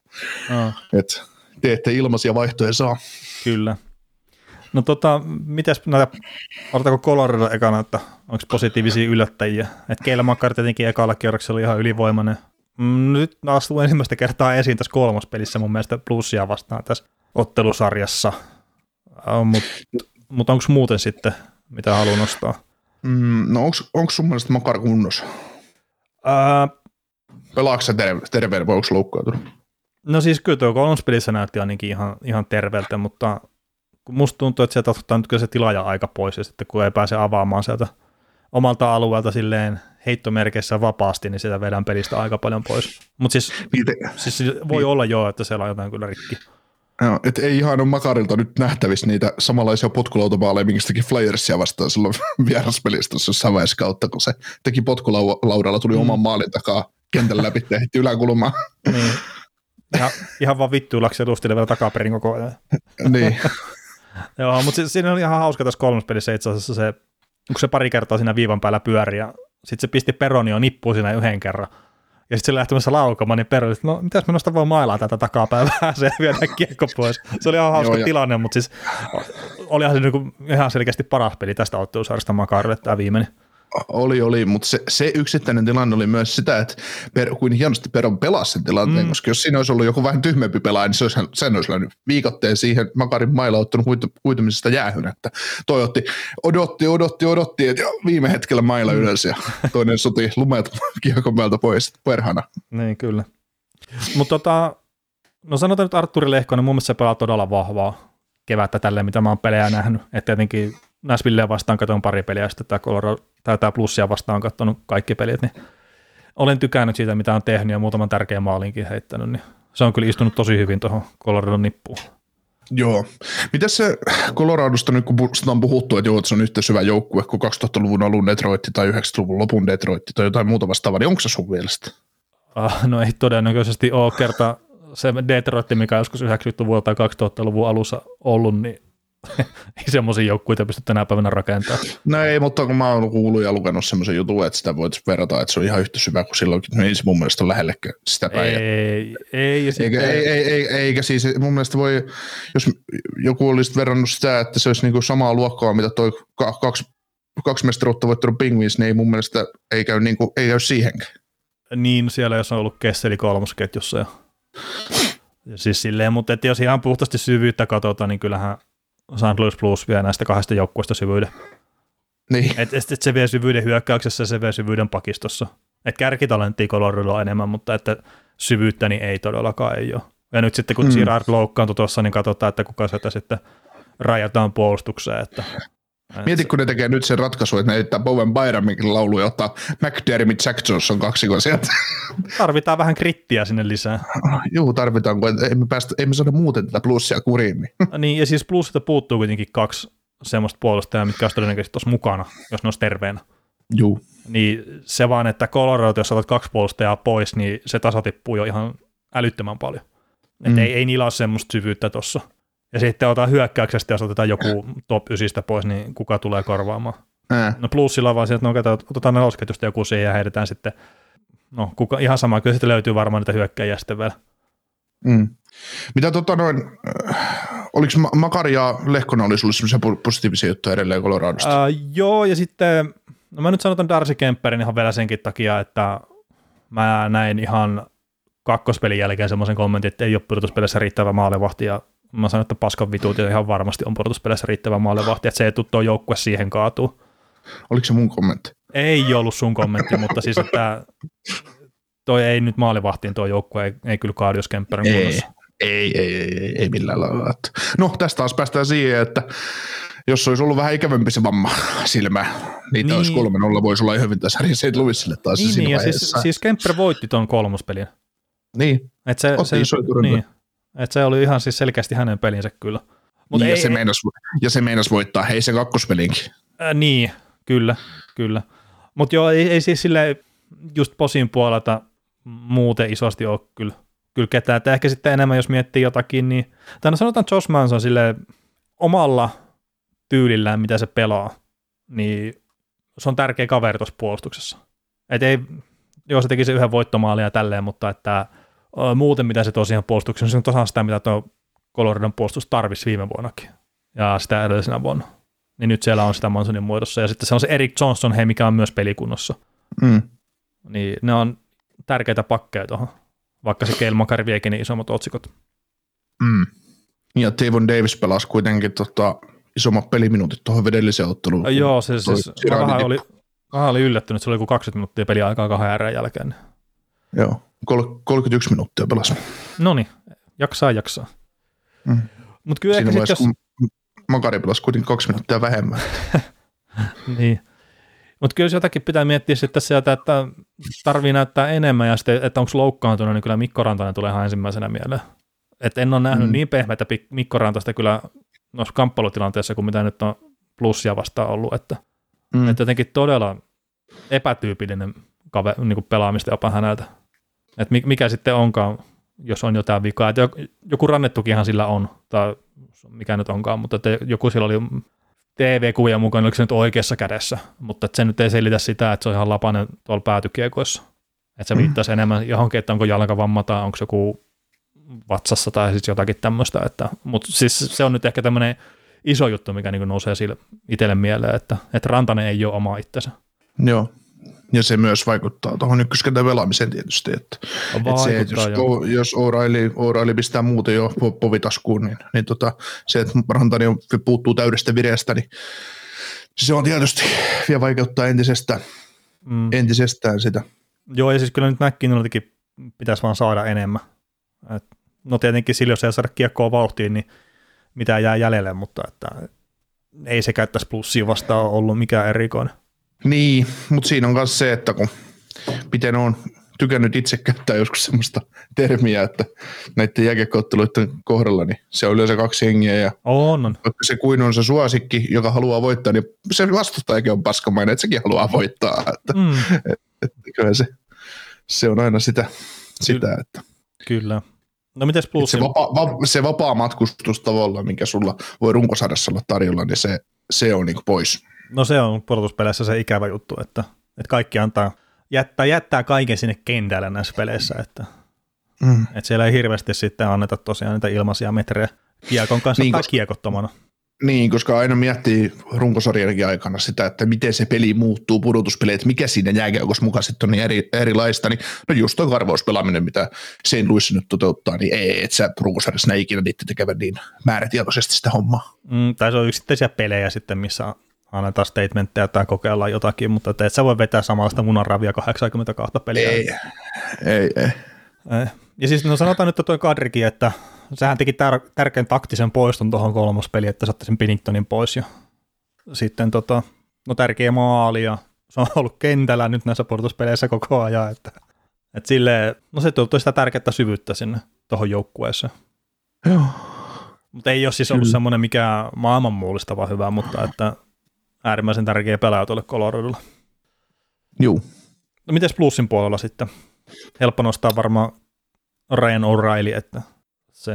oh. että teette ilmaisia vaihtoja saa. Kyllä. No tota, mitäs näitä, otetaanko Colorado ekana, että onko positiivisia yllättäjiä? Että Keillä Makar tietenkin ekalla kierroksella oli ihan ylivoimainen. Mm, nyt astuu ensimmäistä kertaa esiin tässä kolmospelissä mun mielestä plussia vastaan tässä ottelusarjassa. Mutta mut onko muuten sitten, mitä haluan nostaa? Mm, no onko sun mielestä Makar kunnossa? Ää... Pelaako se terve, terveen vai onko loukkaantunut? No siis kyllä tuo kolmospelissä näytti ainakin ihan, ihan terveeltä, mutta kun musta tuntuu, että sieltä ottaa nyt se tilaaja aika pois, ja sitten kun ei pääse avaamaan sieltä omalta alueelta silleen heittomerkeissä vapaasti, niin sitä vedän pelistä aika paljon pois. Mutta siis, siis voi olla jo, että siellä on jotain kyllä rikki. Joo, et ei ihan ole Makarilta nyt nähtävissä niitä samanlaisia potkulautabaaleja, minkästäkin Flyersia vastaan silloin vieraspelistä jossain vaiheessa kautta, kun se teki potkulaudalla, tuli mm. oman maalin takaa kentän läpi ja heitti yläkulmaan. Niin. Ihan, ihan vaan vittuilaksi edustille vielä takaperin koko ajan. niin. Joo, mutta siis siinä oli ihan hauska tässä kolmospelissä itse asiassa se, kun se pari kertaa siinä viivan päällä pyöri ja sitten se pisti Peronio nippuun siinä yhden kerran. Ja sitten se lähtemässä laukamaan, niin Peroni, että no mitäs me nosta voi mailaa tätä takapäivää se viedä kiekko pois. Se oli ihan hauska Joo, tilanne, mutta siis olihan se niinku ihan selkeästi paras peli tästä ottelusarjasta Makarille tämä viimeinen. Oli, oli, mutta se, se yksittäinen tilanne oli myös sitä, että per, kuin hienosti Peron pelasi sen tilanteen, mm. koska jos siinä olisi ollut joku vähän tyhmempi pelaaja, niin se olisi, sen olisi löynyt viikotteen siihen Makarin mailla ottanut huitu, huitumisesta jäähyn, että toi otti, odotti, odotti, odotti, että viime hetkellä mailla mm. ylös ja toinen suti lumet kiekon päältä pois, perhana. Niin, kyllä. Mutta tota, No sanotaan nyt Arturi Lehkonen, mun mielestä se pelaa todella vahvaa kevättä tälleen, mitä mä oon pelejä nähnyt. Että tietenkin Nashvilleä vastaan katson pari peliä, ja sitten tämä, Colorado, tai tämä Plussia vastaan on katsonut kaikki pelit, niin olen tykännyt siitä, mitä on tehnyt ja muutaman tärkeän maalinkin heittänyt, niin se on kyllä istunut tosi hyvin tuohon Coloradon nippuun. Joo. Miten se Coloradosta nyt, kun on puhuttu, että, joo, että se on yhtä syvä joukkue kuin 2000-luvun alun Detroit tai 90-luvun lopun Detroit tai jotain muuta vastaavaa, niin onko se sun mielestä? Ah, no ei todennäköisesti ole kerta se Detroit, mikä joskus 90-luvulta tai 2000-luvun alussa ollut, niin ei semmoisia joukkueita pysty tänä päivänä rakentamaan. No ei, mutta kun mä oon kuullut ja lukenut semmoisen jutun, että sitä voit verrata, että se on ihan yhtä syvä kuin silloinkin, niin se mun mielestä ole lähellekään sitä päivää. Ei, ei, ja eikä, ei, ei, ei, eikä siis mun mielestä voi, jos joku olisi verrannut sitä, että se olisi niinku samaa luokkaa, mitä toi kaksi, kaksi mestaruutta voittanut Penguins, niin ei mun mielestä ei käy, niinku, ei käy siihenkään. Niin, siellä jos on ollut Kesseli kolmosketjussa ja Siis silleen, mutta että jos ihan puhtaasti syvyyttä katsotaan, niin kyllähän St. Louis Blues vie näistä kahdesta joukkueesta syvyyden. Niin. Et, et, et se vie syvyyden hyökkäyksessä ja se vie syvyyden pakistossa. Et kärkitalenttia Coloradolla on enemmän, mutta että syvyyttä niin ei todellakaan ei ole. Ja nyt sitten kun mm. Girard loukkaantui tuossa, niin katsotaan, että kuka sitä sitten rajataan puolustukseen. Että Mieti, kun ne tekee nyt sen ratkaisu, että ne heittää Bowen Byraminkin laulu ja ottaa McDermott Jack Johnson kaksikon sieltä. Tarvitaan vähän krittiä sinne lisää. Juu, tarvitaan, kun emme, päästä, emme saada muuten tätä plussia kuriin. Niin. niin, ja siis plussista puuttuu kuitenkin kaksi semmoista puolustajaa, mitkä olisi todennäköisesti tuossa mukana, jos ne olisi terveenä. Juu. Niin se vaan, että Colorado, jos otat kaksi puolustajaa pois, niin se tasa tippuu jo ihan älyttömän paljon. Mm. Että ei, ei niillä ole semmoista syvyyttä tuossa. Ja sitten otetaan hyökkäyksestä, jos otetaan joku top 9 pois, niin kuka tulee korvaamaan? Ää. No plussilla vaan sieltä, no otetaan nelosketjusta joku siihen ja heitetään sitten, no kuka, ihan sama, kyllä sitten löytyy varmaan niitä hyökkäjiä sitten vielä. Mm. Mitä tota noin, äh, oliko Makari ja Lehkonen oli sulle semmoisia positiivisia juttuja edelleen Coloradosta? Uh, joo, ja sitten, no mä nyt sanon Darcy Kemperin ihan vielä senkin takia, että mä näin ihan kakkospelin jälkeen semmoisen kommentin, että ei ole pudotuspelissä riittävä maalivahti, ja mä sanon, että paskan vituut ja ihan varmasti on pudotuspeleissä riittävä maalivahti, että se ei tule tuo joukkue siihen kaatuu. Oliko se mun kommentti? Ei ollut sun kommentti, mutta siis, että toi ei nyt maalivahtiin tuo joukkue, ei, ei kyllä kaadu, jos Kemper ei, ei, ei, ei, ei, ei millään lailla. No tästä taas päästään siihen, että jos olisi ollut vähän ikävämpi se vamma silmä, niin, niin. olisi kolmen olla voisi olla hyvin tässä St. Louisille taas niin, niin ja siis, siis Kemper voitti tuon kolmospelin. Niin, Et se, Otti se, niin, et se oli ihan siis selkeästi hänen pelinsä kyllä. Mut niin, ei, ja, se meinas, ja se meinas voittaa hei se kakkospelinkin. Ää, niin, kyllä, kyllä. Mutta joo, ei, ei siis sille just posin puolelta muuten isosti ole kyllä, kyllä ketään. Et ehkä sitten enemmän, jos miettii jotakin, niin, tai no sanotaan Josh Manson sille omalla tyylillään, mitä se pelaa, niin se on tärkeä kaveri tuossa puolustuksessa. Et ei, joo, se teki se yhden voittomaalia ja tälleen, mutta että muuten mitä se tosiaan puolustuksessa, se on tosiaan sitä, mitä tuo Coloradon puolustus tarvisi viime vuonnakin ja sitä edellisenä vuonna. Niin nyt siellä on sitä Mansonin muodossa ja sitten se on se Eric Johnson, hei, mikä on myös pelikunnossa. Mm. Niin ne on tärkeitä pakkeja tuohon, vaikka se Keilmakari viekin niin isommat otsikot. Mm. Ja Tavon Davis pelasi kuitenkin tota, isommat peliminuutit tuohon vedelliseen otteluun. Joo, se siis, oli, oli yllättynyt, se oli kuin 20 minuuttia peliaikaa kahden jälkeen. Joo. 31 minuuttia pelasi. No niin, jaksaa, jaksaa. Mm. Mut kyllä Siinä vaiheessa, jos... kun Makari pelasi kuitenkin kaksi minuuttia vähemmän. niin. Mutta kyllä jotakin pitää miettiä sitten sieltä, että tarvii näyttää enemmän ja sitten, että onko loukkaantunut, niin kyllä Mikko Rantanen tulee ihan ensimmäisenä mieleen. Että en ole nähnyt mm. niin pehmeitä Mikko Rantasta kyllä noissa kamppailutilanteessa kuin mitä nyt on plussia vastaan ollut, että, mm. että jotenkin todella epätyypillinen kave, niin pelaamista jopa häneltä. Että mikä sitten onkaan, jos on jotain vikaa. Että joku rannettukihan sillä on, tai mikä nyt onkaan, mutta että joku sillä oli TV-kuvia mukaan, oliko se nyt oikeassa kädessä, mutta että se nyt ei selitä sitä, että se on ihan lapainen tuolla päätykiekoissa. Että se mm. viittaisi enemmän johonkin, että onko jalkavamma tai onko joku vatsassa tai siis jotakin tämmöistä. Että, mutta siis se on nyt ehkä tämmöinen iso juttu, mikä niin nousee sille itselle mieleen, että, että Rantanen ei ole oma itsensä. Joo, ja se myös vaikuttaa tuohon ykköskentän velaamiseen tietysti. Että, että se, että jos, o, jos O'Reilly, O'Reilly pistää muuten jo povitaskuun, niin, niin tota, se, että Rantani puuttuu täydestä vireestä, niin se on tietysti vielä vaikeuttaa entisestään, mm. entisestään sitä. Joo, ja siis kyllä nyt McKinnoniltakin pitäisi vaan saada enemmän. Et no tietenkin sillä, jos ei saada kiekkoa vauhtiin, niin mitä jää jäljelle, mutta että ei se käyttäisi plussia vastaan ollut mikään erikoinen. Niin, mutta siinä on myös se, että kun miten on tykännyt itse käyttää joskus semmoista termiä, että näiden jääkiekkootteluiden kohdalla, niin se on yleensä kaksi hengiä ja On, on. vaikka se kuin on se suosikki, joka haluaa voittaa, niin se vastustajakin on paskamainen, että sekin haluaa voittaa. Että, Mm, että kyllä se, se on aina sitä, sitä että kyllä. No mites se, vapaa, va, se vapaa matkustus tavallaan, mikä sulla voi runkosarjassa olla tarjolla, niin se, se on niin pois. No se on pudotuspeleissä se ikävä juttu, että, että kaikki antaa, jättää, jättää kaiken sinne kentälle näissä peleissä, että, Mm. että siellä ei hirveästi sitten anneta tosiaan niitä ilmaisia metrejä kiekon kanssa Niin, tai koska- kiekottomana. Niin, koska aina miettii runkosarjankin aikana sitä, että miten se peli muuttuu pudotuspeleissä, mikä siinä jääkiekossa mukaan sitten on niin eri, erilaista, niin no just tuo karvauspelaaminen, mitä St. Louis nyt toteuttaa, niin ei, et sä runkosarjassa näe ikinä niitä tekevän niin määrätietoisesti sitä hommaa. Mm, tai se on yksittäisiä pelejä sitten, missä annetaan statementteja tai kokeillaan jotakin, mutta et, sä voi vetää samanlaista munanravia 82 peliä. Ei, ei, ei. Ja siis no sanotaan nyt tuo Kadrikin, että sehän teki tär- tärkeän taktisen poiston tuohon kolmospeliin, että saatte sen Pinningtonin pois ja sitten tota, no tärkeä maali ja se on ollut kentällä nyt näissä pudotuspeleissä koko ajan, että, että silleen, no se tuo sitä tärkeää syvyyttä sinne tuohon joukkueeseen. Joo. Mutta ei ole siis ollut semmoinen mikä maailman mullistava hyvä, mutta että äärimmäisen tärkeä pelaaja tuolle Coloradolle. Juu. No mites plussin puolella sitten? Helppo nostaa varmaan Ryan O'Reilly, että se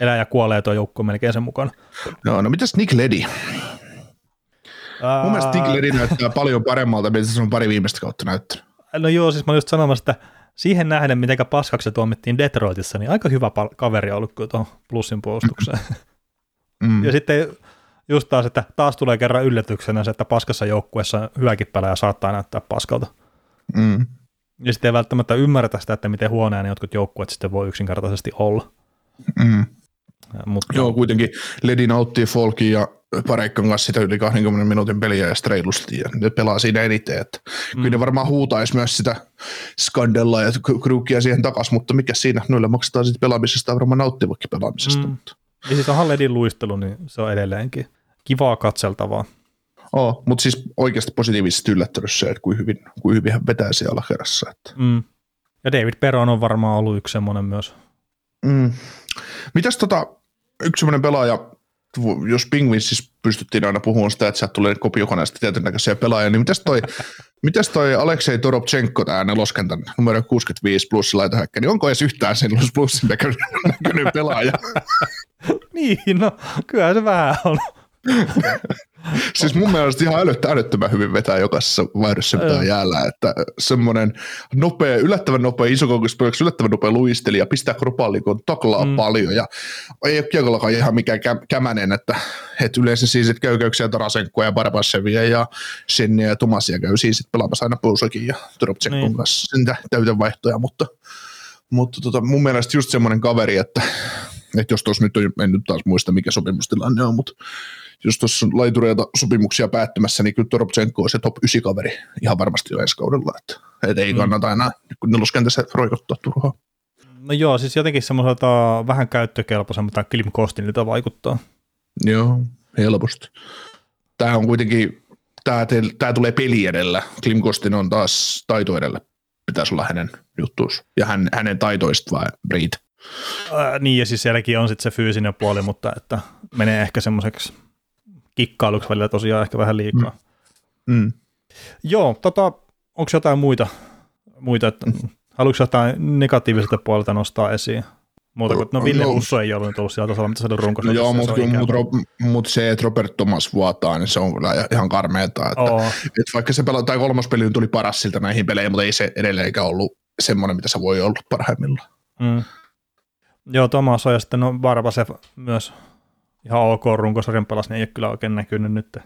elää ja kuolee tuo joukko melkein sen mukana. No, no mitäs Nick Ledi? Ää, Mun mielestä Nick Ledi näyttää paljon paremmalta, mitä se on pari viimeistä kautta näyttänyt. No joo, siis mä olin just sanomassa, että siihen nähden, miten paskaksi se tuomittiin Detroitissa, niin aika hyvä pal- kaveri on ollut tuohon plussin puolustukseen. Mm. ja sitten just taas, että taas tulee kerran yllätyksenä se, että paskassa joukkueessa hyväkin pelaaja saattaa näyttää paskalta. Mm. Ja sitten ei välttämättä ymmärretä sitä, että miten huoneja ne jotkut joukkueet sitten voi yksinkertaisesti olla. Mm. Mutta Joo, kuitenkin Ledi nauttii Folkin ja Pareikkan kanssa sitä yli 20 minuutin peliä ja reilusti, ja ne pelaa siinä eniten. Että mm. Kyllä ne varmaan huutaisi myös sitä skandella ja kruukia siihen takas, mutta mikä siinä, noille maksetaan sitten pelaamisesta ja varmaan nauttivakin pelaamisesta. Mm. Mutta. Ja siis on Halledin luistelu, niin se on edelleenkin kivaa katseltavaa. Oh, mutta siis oikeasti positiivisesti yllättänyt se, että kuin hyvin, kuin hyvin hän vetää siellä alakerrassa. Että. Mm. Ja David Peron on varmaan ollut yksi semmoinen myös. Mm. Mitäs tota, yksi semmoinen pelaaja, jos Penguinsissa pystyttiin aina puhumaan sitä, että sieltä tulee kopiokoneesta tietyn näköisiä pelaajia, niin mitäs toi, mitäs toi Aleksei Toropchenko, tämä neloskentän numero 65 plus laitohäkkä, niin onko edes yhtään sen plussin näköinen, näköinen pelaaja? Niin, no kyllä se vähän on. siis mun mielestä ihan älyttä, älyttömän hyvin vetää jokaisessa vaihdossa, mitä on jäällä, että semmoinen nopea, yllättävän nopea, isokokoispojaksi yllättävän nopea luistelija, pistää kropallikoon, taklaa mm. paljon ja ei ole kiekollakaan ihan mikään kä- kämänen, että, että yleensä siis että käyköyksiä Tarasenkoa ja Barbashevia ja Shennia ja Tomasia käy siis että pelaamassa aina Pousakin ja Toroptsenkon Niin. kanssa sen täytevaihtoja, mutta, mutta tota, mun mielestä just semmoinen kaveri, että, että jos tuossa nyt on, en nyt taas muista mikä sopimustilanne on, mutta jos tuossa on laitureita sopimuksia päättymässä, niin kyllä Toropchenko on se top 9 kaveri ihan varmasti jo ensi kaudella, että, että ei kannata enää kun neloskentässä roikottaa turhaa. No joo, siis jotenkin semmoiselta vähän käyttökelpoisemmalta Klim Kostinilta vaikuttaa. Joo, helposti. Tämä on kuitenkin, tämä, te, tämä tulee peli edellä. Klim Kostin on taas taito edellä. Pitäisi olla hänen juttuus. Ja hän, hänen taitoista vaan riitä. Ää, niin, ja siis sielläkin on sitten se fyysinen puoli, mutta että menee ehkä semmoiseksi kikkailuksi välillä tosiaan ehkä vähän liikaa. Mm. Mm. Joo, tota, onko jotain muita, muita että haluatko jotain negatiiviselta puolelta nostaa esiin? Muuta kuin, no Ville No. Usso ei ollut nyt ollut siellä tasolla, mutta se oli No runkosarjassa. joo, mutta mut, mut se, että Robert Thomas vuotaa, niin se on kyllä ihan karmeeta. Että, Oo. että vaikka se pela, tai kolmas peli tuli paras siltä näihin peleihin, mutta ei se edelleenkään ollut semmoinen, mitä se voi olla parhaimmillaan. Mm. Joo, Tomas on ja sitten no Barbasev myös ihan ok runkosarjan pelas, niin ei ole kyllä oikein näkynyt nyt.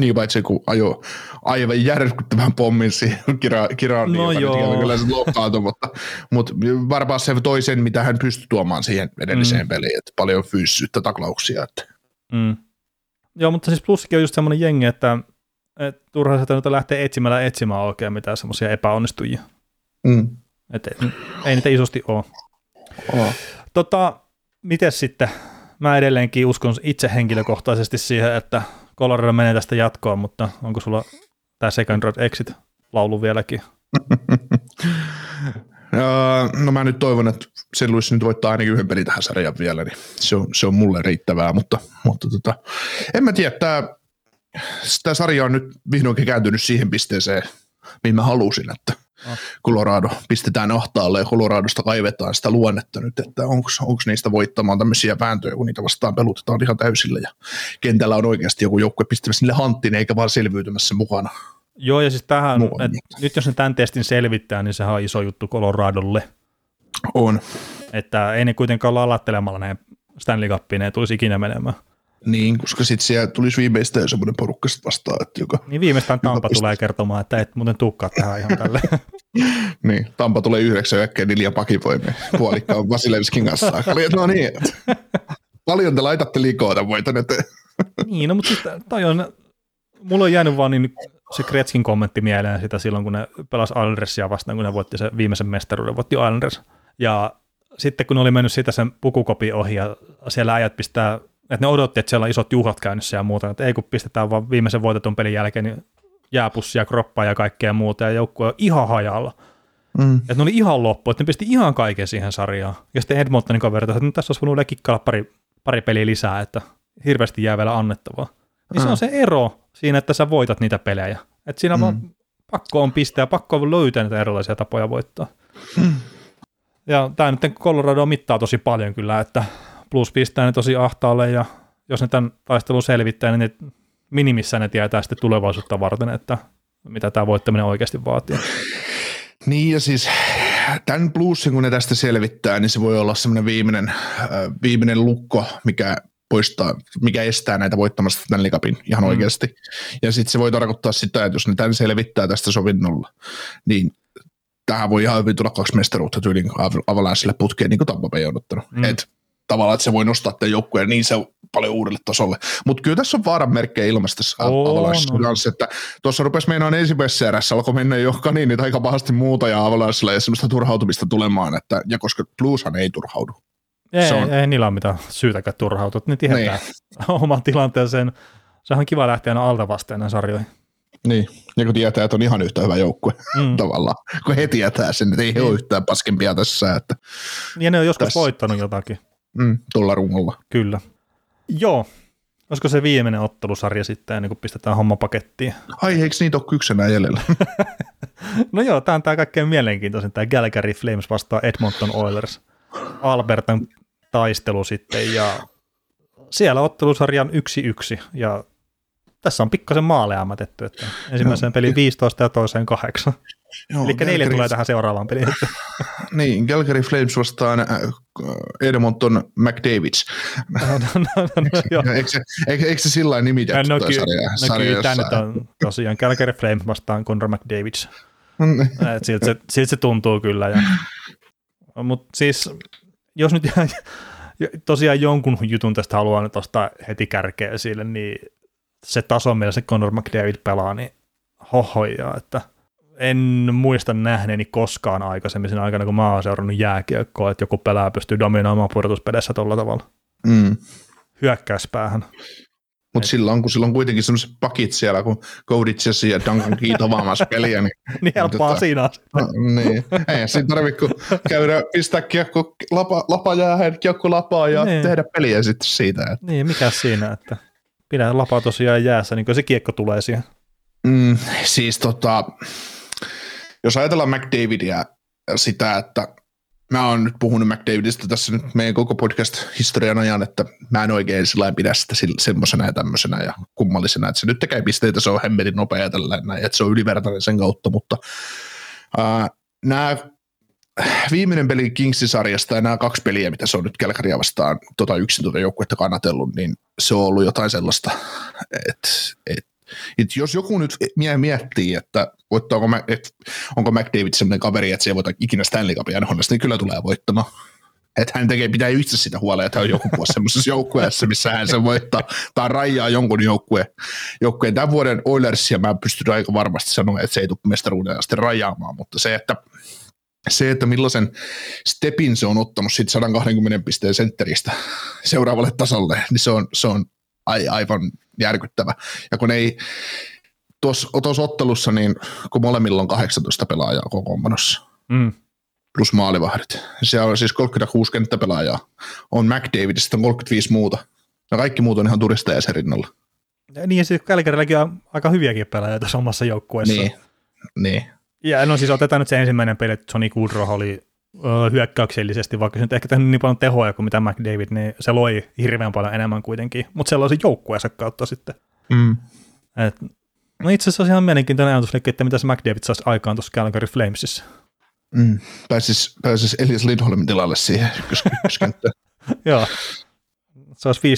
Niin paitsi kun ajo aivan järkyttävän pommin siihen kira, kiraan, No joka joo. kyllä se loukkaantui, mutta, mutta varmaan se toi sen, mitä hän pystyi tuomaan siihen edelliseen Mm. peliin, että paljon fyysisyyttä taklauksia. Että. Mm. Joo, mutta siis plussikin on just semmoinen jengi, että, että turha sitä nyt lähtee etsimällä etsimään oikein mitään semmoisia epäonnistujia. Mm. Ei, ei niitä isosti ole. Oh. Tota, miten sitten? Mä edelleenkin uskon itse henkilökohtaisesti siihen, että Colorado menee tästä jatkoon, mutta onko sulla tämä Second Road Exit laulu vieläkin? no mä nyt toivon, että sen Louis nyt voittaa ainakin yhden pelin tähän sarjan vielä, niin se on, se on mulle riittävää, mutta, mutta tota, en mä tiedä, tämä, tämä sarja on nyt vihdoinkin kääntynyt siihen pisteeseen, mihin mä halusin, että. Colorado pistetään ahtaalle ja Coloradosta kaivetaan sitä luonnetta nyt, että onko niistä voittamaan tämmöisiä vääntöjä, kun niitä vastaan pelutetaan ihan täysillä ja kentällä on oikeasti joku joukkue pistämässä niille hanttiin eikä vaan selviytymässä mukana. Joo, ja siis tähän, et, nyt jos ne tämän testin selvittää, niin sehän on iso juttu Coloradolle. On. Että ei ne kuitenkaan lalattelemalla ne Stanley Cupiin, ne tulisi ikinä menemään. Niin, koska sitten siellä tulisi viimeistään semmoinen porukka sit vastaan, että joka... Niin viimeistään Tampa tulee kertomaan, että et muuten tukkaa tähän ihan tälle. niin, Tampa tulee yhdeksän yökkeen neljä pakivoimia puolikkaan Vasilevskin kanssa. no niin, paljon te laitatte liikoa voitan eteen. niin, no mutta siis toi on, mulla on jäänyt vaan niin se Kretskin kommentti mieleen sitä silloin, kun ne pelas Islandersia vastaan, kun ne voitti se viimeisen mestaruuden, voitti Islanders. Ja sitten kun ne oli mennyt sitä sen pukukopi ohi ja siellä äijät pistää että ne odotti, että siellä on isot juhlat käynnissä ja muuta, että ei kun pistetään vaan viimeisen voitetun pelin jälkeen niin jääpussia, kroppaa ja kaikkea muuta, ja joukkue on ihan hajalla. Mm. Että ne oli ihan loppu, että ne pisti ihan kaiken siihen sarjaan. Ja sitten Edmontonin kaverit, että no, tässä olisi voinut kikkailla pari, pari peliä lisää, että hirveästi jää vielä annettavaa. Niin mm. se on se ero siinä, että sä voitat niitä pelejä. Että siinä mm. vaan pakko on pistää ja pakko on löytää niitä erilaisia tapoja voittaa. Mm. Ja tämä nyt Colorado mittaa tosi paljon kyllä, että plus pistää ne tosi ahtaalle ja jos ne tämän taistelun selvittää, niin ne minimissä ne tietää sitten tulevaisuutta varten, että mitä tämä voittaminen oikeasti vaatii. Niin ja siis tämän plussin, kun ne tästä selvittää, niin se voi olla semmoinen viimeinen, äh, viimeinen lukko, mikä poistaa, mikä estää näitä voittamasta tämän likapin ihan mm. oikeasti. Ja sitten se voi tarkoittaa sitä, että jos ne tämän selvittää tästä sovinnolla, niin tähän voi ihan hyvin tulla kaksi mestaruutta tyylin Avalanchelle putkeen, niin kuin Tampa Bay on ottanut. Mm. Et tavallaan, että se voi nostaa tämän joukkueen niin se paljon uudelle tasolle. Mutta kyllä tässä on vaaran merkkejä ilmasta tässä Avalanchessa kanssa, että tuossa rupesi meinaan ensimmäisessä erässä, alkoi mennä jo kaniinit aika pahasti muuta ja Avalanchella ja semmoista turhautumista tulemaan, että, ja koska Blueshan ei turhaudu. Ei, se on... ei niillä ole mitään syytäkään turhautua, ne tietää niin. oman tilanteeseen. Sehän on kiva lähteä aina alta vastaan sarjoihin. Niin, ja kun tietää, että on ihan yhtä hyvä joukkue mm. tavallaan, kun he tietää sen, että ei he ole niin. yhtään paskempia tässä. Että ja ne on joskus tässä. voittanut jotakin. Mm, tuolla rungolla. Kyllä. Joo. Olisiko se viimeinen ottelusarja sitten, ennen kuin pistetään homma pakettiin? Ai, eikö niitä ole kyksenä jäljellä? no joo, tämä on tämä kaikkein mielenkiintoisin, tämä Calgary Flames vastaa Edmonton Oilers. Albertan taistelu sitten, ja siellä ottelusarjan 1-1, ja tässä on pikkasen maaleja mätetty, että ensimmäiseen peliin 15 ja toiseen 8. Joo, Eli neljä tulee tähän seuraavaan peliin. niin, Calgary Flames vastaan äh, Edmonton McDavids. No, no, no, no, no, eikö, se, eikö, eikö se sillä nimitetty no, ky- sarja, no, sarja kyllä tämä nyt on tosiaan Calgary Flames vastaan Conor McDavids. Mm. siltä, se, siltä se tuntuu kyllä. Ja, mutta siis, jos nyt tosiaan jonkun jutun tästä haluaa nyt ostaa heti kärkeä esille, niin se taso, millä se Conor McDavid pelaa, niin hohoja, että – en muista nähneeni koskaan aikaisemmin siinä aikana, kun mä oon seurannut jääkiekkoa, että joku pelää pystyy dominoimaan pudotuspelissä tuolla tavalla. Mm. Hyökkäyspäähän. Mutta silloin, kun silloin kuitenkin sellaiset pakit siellä, kun Koditsesi ja Duncan Keith avaamassa peliä, niin... niin helppoa tota, siinä. No, niin, ei siinä tarvitse kun käydä, pistää kiekko lapa, lapa jäähän, kiekko lapaa ja niin. tehdä peliä sitten siitä. Että. Niin, mikä siinä, että pidä lapaa tosiaan jäässä, niin kuin se kiekko tulee siihen. Mm, siis tota, jos ajatellaan McDavidia sitä, että mä oon nyt puhunut McDavidista tässä nyt meidän koko podcast-historian ajan, että mä en oikein sillä pidä sitä semmoisena ja tämmöisenä ja kummallisena, että se nyt tekee pisteitä, se on hemmetin nopea tällainen, että se on ylivertainen sen kautta, mutta äh, nämä viimeinen peli Kingsin-sarjasta ja nämä kaksi peliä, mitä se on nyt Kälkäriä vastaan tota yksin tuota joukkuetta kannatellut, niin se on ollut jotain sellaista, että, että et jos joku nyt miettii, että voittaako, että onko McDavid sellainen kaveri, että se ei voita ikinä Stanley Cupia niin kyllä tulee voittamaan. Että hän tekee, pitää itse sitä huolea, että hän on joku vuosi semmoisessa joukkueessa, missä hän sen voittaa, tai rajaa jonkun joukkueen. joukkueen. Tämän vuoden Oilersia mä pystyn aika varmasti sanoa, että se ei tule mestaruuden asti rajaamaan, mutta se, että se, että millaisen stepin se on ottanut siitä 120 pisteen sentteristä seuraavalle tasolle, niin se on, se on aivan järkyttävä. Ja kun ei, tuossa ottelussa, niin kun molemmilla on 18 pelaajaa kokoonpanossa, mm. plus maalivahdit. Se on siis 36 kenttäpelaajaa. On McDavid, sitten on 35 muuta. Ja kaikki muut on ihan turisteja sen rinnalla. Niin, ja siis Kälkärilläkin on aika hyviäkin pelaajia tässä omassa joukkueessa. Niin, niin. Ja no siis otetaan nyt se ensimmäinen peli, että Johnny Goodrow oli hyökkäyksellisesti, vaikka se nyt ehkä tehnyt niin paljon tehoja kuin mitä McDavid, niin se loi hirveän paljon enemmän kuitenkin, mutta se loisi joukkueensa kautta sitten. Mm. Et, no itse asiassa on ihan mielenkiintoinen ajatus, että mitä se McDavid saisi aikaan tuossa Calgary Flamesissa. Mm. Pääsis, pääsis Elias Lindholmin tilalle siihen ykköskenttään. Joo. Se olisi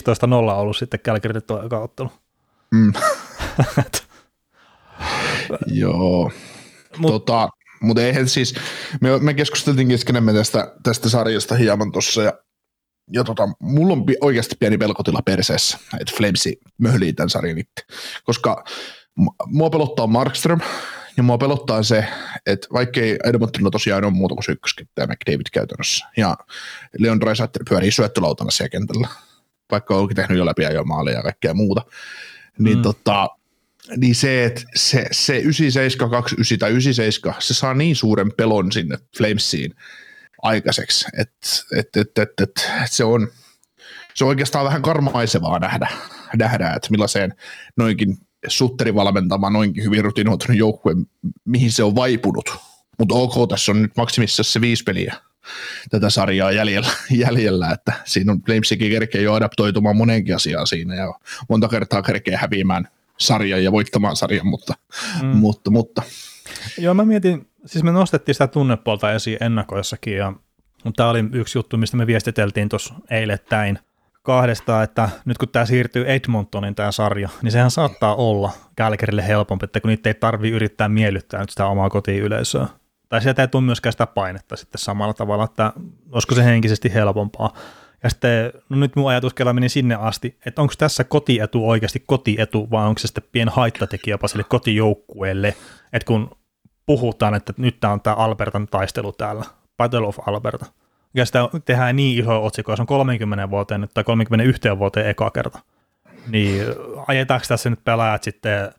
15-0 ollut sitten Calgarylle tuo ottelu. Mm. Joo. Mut, tota, mutta eihän siis, me, me keskusteltiin keskenämme tästä, tästä sarjasta hieman tuossa ja, ja tota, mulla on oikeasti pieni pelkotila perseessä, että Flamesi möhlii tämän sarjan itse, koska mua pelottaa Markström ja mua pelottaa se, että vaikkei Edmontonilla tosiaan ole muuta kuin ykköskenttä McDavid käytännössä. Ja Leon Draisaitl pyörii syöttölautana siellä kentällä, vaikka onkin tehnyt jo läpi jo maaleja ja kaikkea muuta, niin mm. tota, niin se, että se, se 97, 29 tai 97, se saa niin suuren pelon sinne Flamesiin aikaiseksi, että et, et, et, et, se on se on oikeastaan vähän karmaisevaa nähdä, nähdä että millaiseen noinkin Sutteri valmentama, noinkin hyvin rutinoitunut joukkue, mihin se on vaipunut. Mutta ok, tässä on nyt maksimissa se viisi peliä tätä sarjaa jäljellä, jäljellä että siinä on Flamesikin kerkeä jo adaptoitumaan moneenkin asiaan siinä ja monta kertaa kerkeä häviämään sarjan ja voittamaan sarjan, mutta, mm. mutta, mutta. Joo, mä mietin, siis me nostettiin sitä tunnepuolta esiin ennakoissakin, ja, mutta tämä oli yksi juttu, mistä me viestiteltiin tuossa eilettäin kahdesta, että nyt kun tämä siirtyy Edmontonin tämä sarja, niin sehän saattaa olla Kälkerille helpompi, että kun niitä ei tarvi yrittää miellyttää nyt sitä omaa kotiyleisöä. Tai sieltä ei tule myöskään sitä painetta sitten samalla tavalla, että olisiko se henkisesti helpompaa. Ja sitten, no nyt mun ajatuskela meni sinne asti, että onko tässä kotietu oikeasti kotietu, vai onko se sitten pien haittatekijä jopa sille kotijoukkueelle, että kun puhutaan, että nyt tämä on tämä Albertan taistelu täällä, Battle of Alberta, ja sitä tehdään niin iso otsikko, se on 30 vuoteen nyt, tai 31 vuoteen eka kerta, niin ajetaanko tässä nyt pelaajat sitten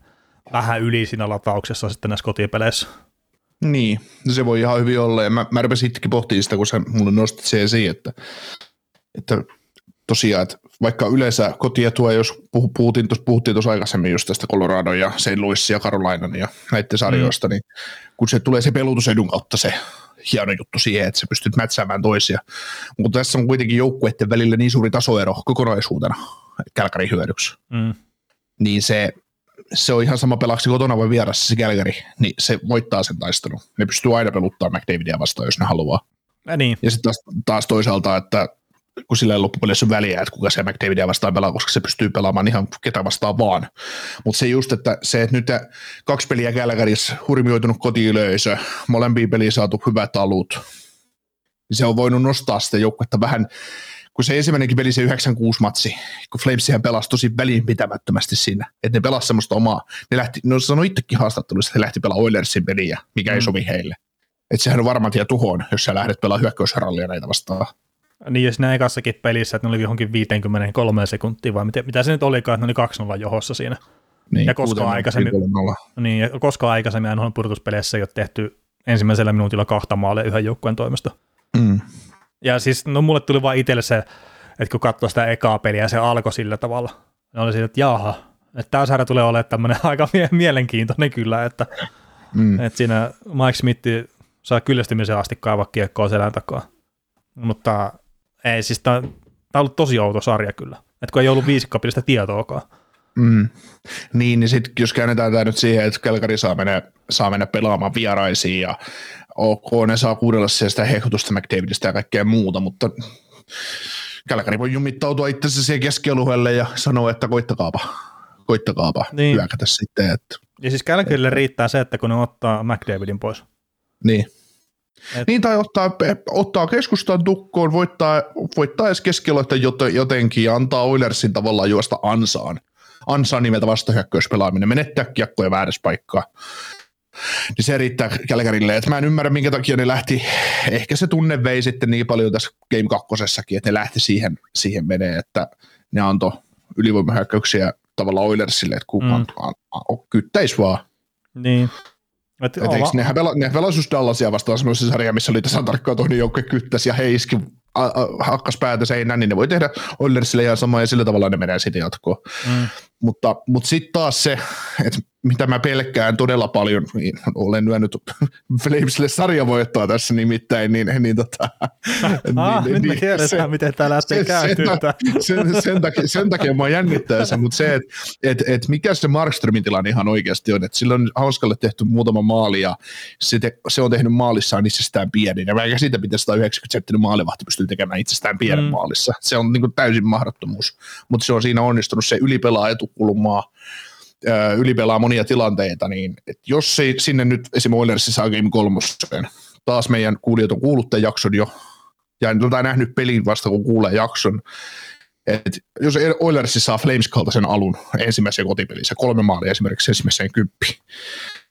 vähän yli siinä latauksessa sitten näissä kotipeleissä? Niin, se voi ihan hyvin olla, ja mä, mä rupesin itsekin pohtimaan sitä, kun sä mulle nostit se esiin, että että tosiaan, että vaikka yleensä kotietua, jos puhuttiin tuossa, puhuttiin tuossa aikaisemmin just tästä Colorado ja St. Louis ja Carolina ja näiden sarjoista, mm. niin kun se tulee se pelutusedun kautta se hieno juttu siihen, että se pystyt mätsäämään toisia. Mutta tässä on kuitenkin joukkueiden välillä niin suuri tasoero kokonaisuutena Kälkärin hyödyksi. Mm. Niin se, se on ihan sama pelaksi kotona vai vierassa se Kälkäri, niin se voittaa sen taistelun. Ne pystyy aina peluttamaan McDavidia vastaan, jos ne haluaa. Ja, niin. ja sitten taas, taas toisaalta, että kun sillä ei loppupeleissä ole väliä, että kuka se McDavidia vastaan pelaa, koska se pystyy pelaamaan ihan ketä vastaan vaan. Mutta se just, että se, että nyt kaksi peliä Kälkärissä, hurmioitunut kotiyleisö, molempia peliä saatu hyvät alut, niin se on voinut nostaa sitä joukkuetta vähän, kun se ensimmäinenkin peli, se 96 matsi, kun Flamesihän pelasi tosi välinpitämättömästi siinä, että ne pelasi semmoista omaa, ne lähti, no sanoi itsekin haastattelussa, että he lähti pelaamaan Oilersin peliä, mikä mm. ei sovi heille. Että sehän on varmaan tie tuhoon, jos sä lähdet pelaamaan hyökkäysrallia näitä vastaan. Niin, jos näin ekassakin pelissä, että ne oli johonkin 53 sekuntia, vai mitä, mitä se nyt olikaan, että ne oli 2-0 johossa siinä. Niin, ja koska aikaisemmin, niin, ja koska aikaisemmin NHL purtuspeleissä ei ole tehty ensimmäisellä minuutilla kahta maalia yhden joukkueen toimesta. Mm. Ja siis, no mulle tuli vaan itselle se, että kun katsoi sitä ekaa peliä, se alkoi sillä tavalla. Ne oli siitä, että jaha, että tämä sarja tulee olemaan tämmöinen aika mielenkiintoinen kyllä, että, mm. että siinä Mike Smith saa kyllästymisen asti kaivaa kiekkoa selän takaa. Mutta ei, siis tämä on ollut tosi outo sarja kyllä. Että kun ei ollut viisikkapilistä tietoakaan. Mm. Niin, niin sitten jos käännetään tämä nyt siihen, että Kelkari saa mennä, saa mennä pelaamaan vieraisiin ja ok, ne saa kuudella sitä hehkutusta McDavidista ja kaikkea muuta, mutta Kälkäri voi jumittautua itse siihen keskialueelle ja sanoa, että koittakaapa, koittakaapa niin. hyökätä sitten. Että, ja siis Kälkärille riittää se, että kun ne ottaa McDavidin pois. Niin. Et... Niin, tai ottaa, ottaa keskustan tukkoon, voittaa, voittaa edes keskialoita jotenkin ja antaa Oilersin tavallaan juosta ansaan. Ansaan nimeltä vastahyökkäyspelaaminen, menettää kiekkoja väärässä paikkaa. niin se riittää Kälkärille. Et mä en ymmärrä, minkä takia ne lähti, ehkä se tunne vei sitten niin paljon tässä Game 2 että ne lähti siihen, siihen menee, että ne antoi ylivoimahyökkäyksiä tavallaan Oilersille, että kukaan mm. kyttäisi vaan. Niin. Et Et oma... nehän, pela, ne pelasi Dallasia vastaan semmoisessa sarja, missä oli tasan tarkkaan toinen joukko kyttäisi ja heiski hakkas päätä seinään, niin ne voi tehdä Oilersille ihan samaa ja sillä tavalla ne menee sitten jatkoon. Mm. Mutta, mutta sitten taas se, että mitä mä pelkään todella paljon, niin olen lyönyt Flamesille sarjavoittoa tässä nimittäin, niin, niin tota... ah, niin, nyt me niin, tiedetään, se, miten tämä lähtee kääntyä. Sen, sen, sen, takia, sen takia mä jännittää se, mutta se, että et, et mikä se Markströmin tilanne ihan oikeasti on, että sillä on hauskalle tehty muutama maali ja se, te, se on tehnyt maalissaan itsestään pieni, ja mä siitä pitäisi 190 senttinen maalivahti pystyy tekemään itsestään pienen mm. maalissa. Se on niin kuin täysin mahdottomuus, mutta se on siinä onnistunut, se ylipelaa etukulmaa, ylipelaa monia tilanteita, niin et jos se sinne nyt esimerkiksi Oilersissa saa Game kolmoseen, taas meidän kuulijat on kuullut tämän jakson jo, ja en tota nähnyt pelin vasta kun kuulee jakson, et jos Oilersissa saa Flames-kaltaisen alun ensimmäisen kotipelissä, kolme maalia esimerkiksi ensimmäiseen kymppiin,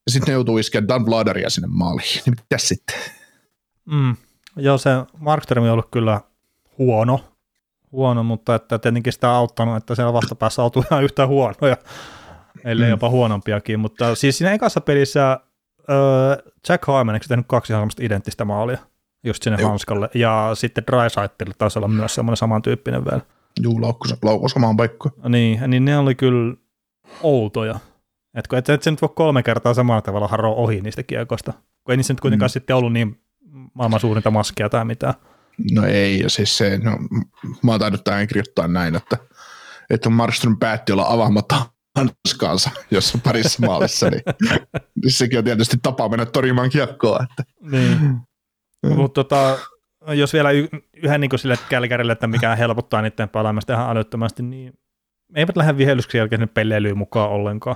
ja sitten ne joutuu iskeä Dan Vladaria sinne maaliin, niin mitä sitten? Mm. Joo, se Markström on ollut kyllä huono, huono, mutta että tietenkin sitä on auttanut, että siellä vastapäässä on ihan yhtä huonoja ellei mm. jopa huonompiakin, mutta siis siinä ekassa pelissä äh, Jack Hyman, eikö tehnyt kaksi ihan identtistä maalia just sinne Joo. hanskalle, ja sitten Drysaitille taisi olla myös semmoinen samantyyppinen vielä. Juu, laukku, laukku samaan paikkaan. Niin, niin ne oli kyllä outoja. Että et, et se nyt voi kolme kertaa samalla tavalla haroa ohi niistä kiekoista, kun ei niissä nyt kuitenkaan mm. sitten ollut niin maailman suurinta maskia tai mitään. No ei, ja siis se, no, mä oon tainnut tämän kirjoittaa näin, että, että Markström päätti olla avaamatta hanskaansa, jos on parissa maalissa, niin, niin sekin on tietysti tapa mennä torjumaan kiekkoa. Että. Niin. Mutta tota, jos vielä y- yhden niin sille kälkärille, että mikä helpottaa niiden pelaamista ihan älyttömästi, niin eivät lähde vihellyksen jälkeen sinne peleilyyn mukaan ollenkaan.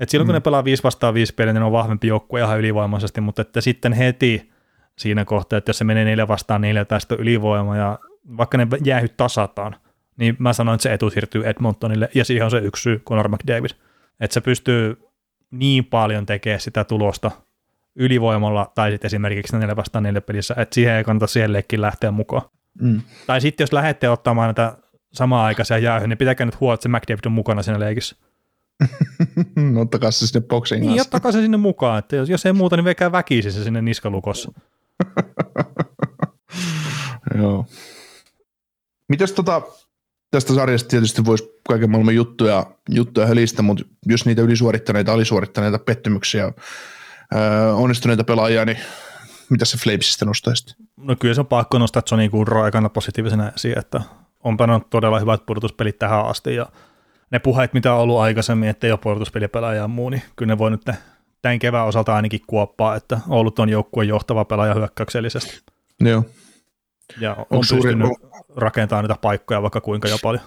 Et silloin kun mm. ne pelaa 5 vastaan 5 peliä, niin ne on vahvempi joukkue ihan ylivoimaisesti, mutta että sitten heti siinä kohtaa, että jos se menee 4 vastaan 4 tai sitten ylivoima ja vaikka ne jäähy tasataan, niin mä sanoin, että se etu siirtyy Edmontonille, ja siihen on se yksi syy, Conor McDavid. Että se pystyy niin paljon tekemään sitä tulosta ylivoimalla, tai sitten esimerkiksi 4 vastaan 4 pelissä, että siihen ei kannata siellekin lähteä mukaan. Mm. Tai sitten jos lähdette ottamaan näitä samaa-aikaisia jäähyä, niin pitäkää nyt huolta, että se McDavid on mukana siinä leikissä. ottakaa se sinne boksiin Niin, ottakaa se sinne mukaan, että jos, jos ei muuta, niin veikää väkisin se sinne niskalukossa. Joo. Mites tota, tästä sarjasta tietysti voisi kaiken maailman juttuja, juttuja hölistä, mutta jos niitä ylisuorittaneita, alisuorittaneita pettymyksiä, ää, onnistuneita pelaajia, niin mitä se Flamesista nostaisit? No kyllä se on pakko nostaa Johnny Goodrow aikana positiivisena esiin, että on pelannut todella hyvät pudotuspelit tähän asti ja ne puheet, mitä on ollut aikaisemmin, että ei ole pudotuspelipelaaja ja muu, niin kyllä ne voi nyt tämän kevään osalta ainakin kuoppaa, että ollut on joukkueen johtava pelaaja hyökkäyksellisesti. Joo. Ja on Onko pystynyt suuri... rakentamaan niitä paikkoja vaikka kuinka jo paljon.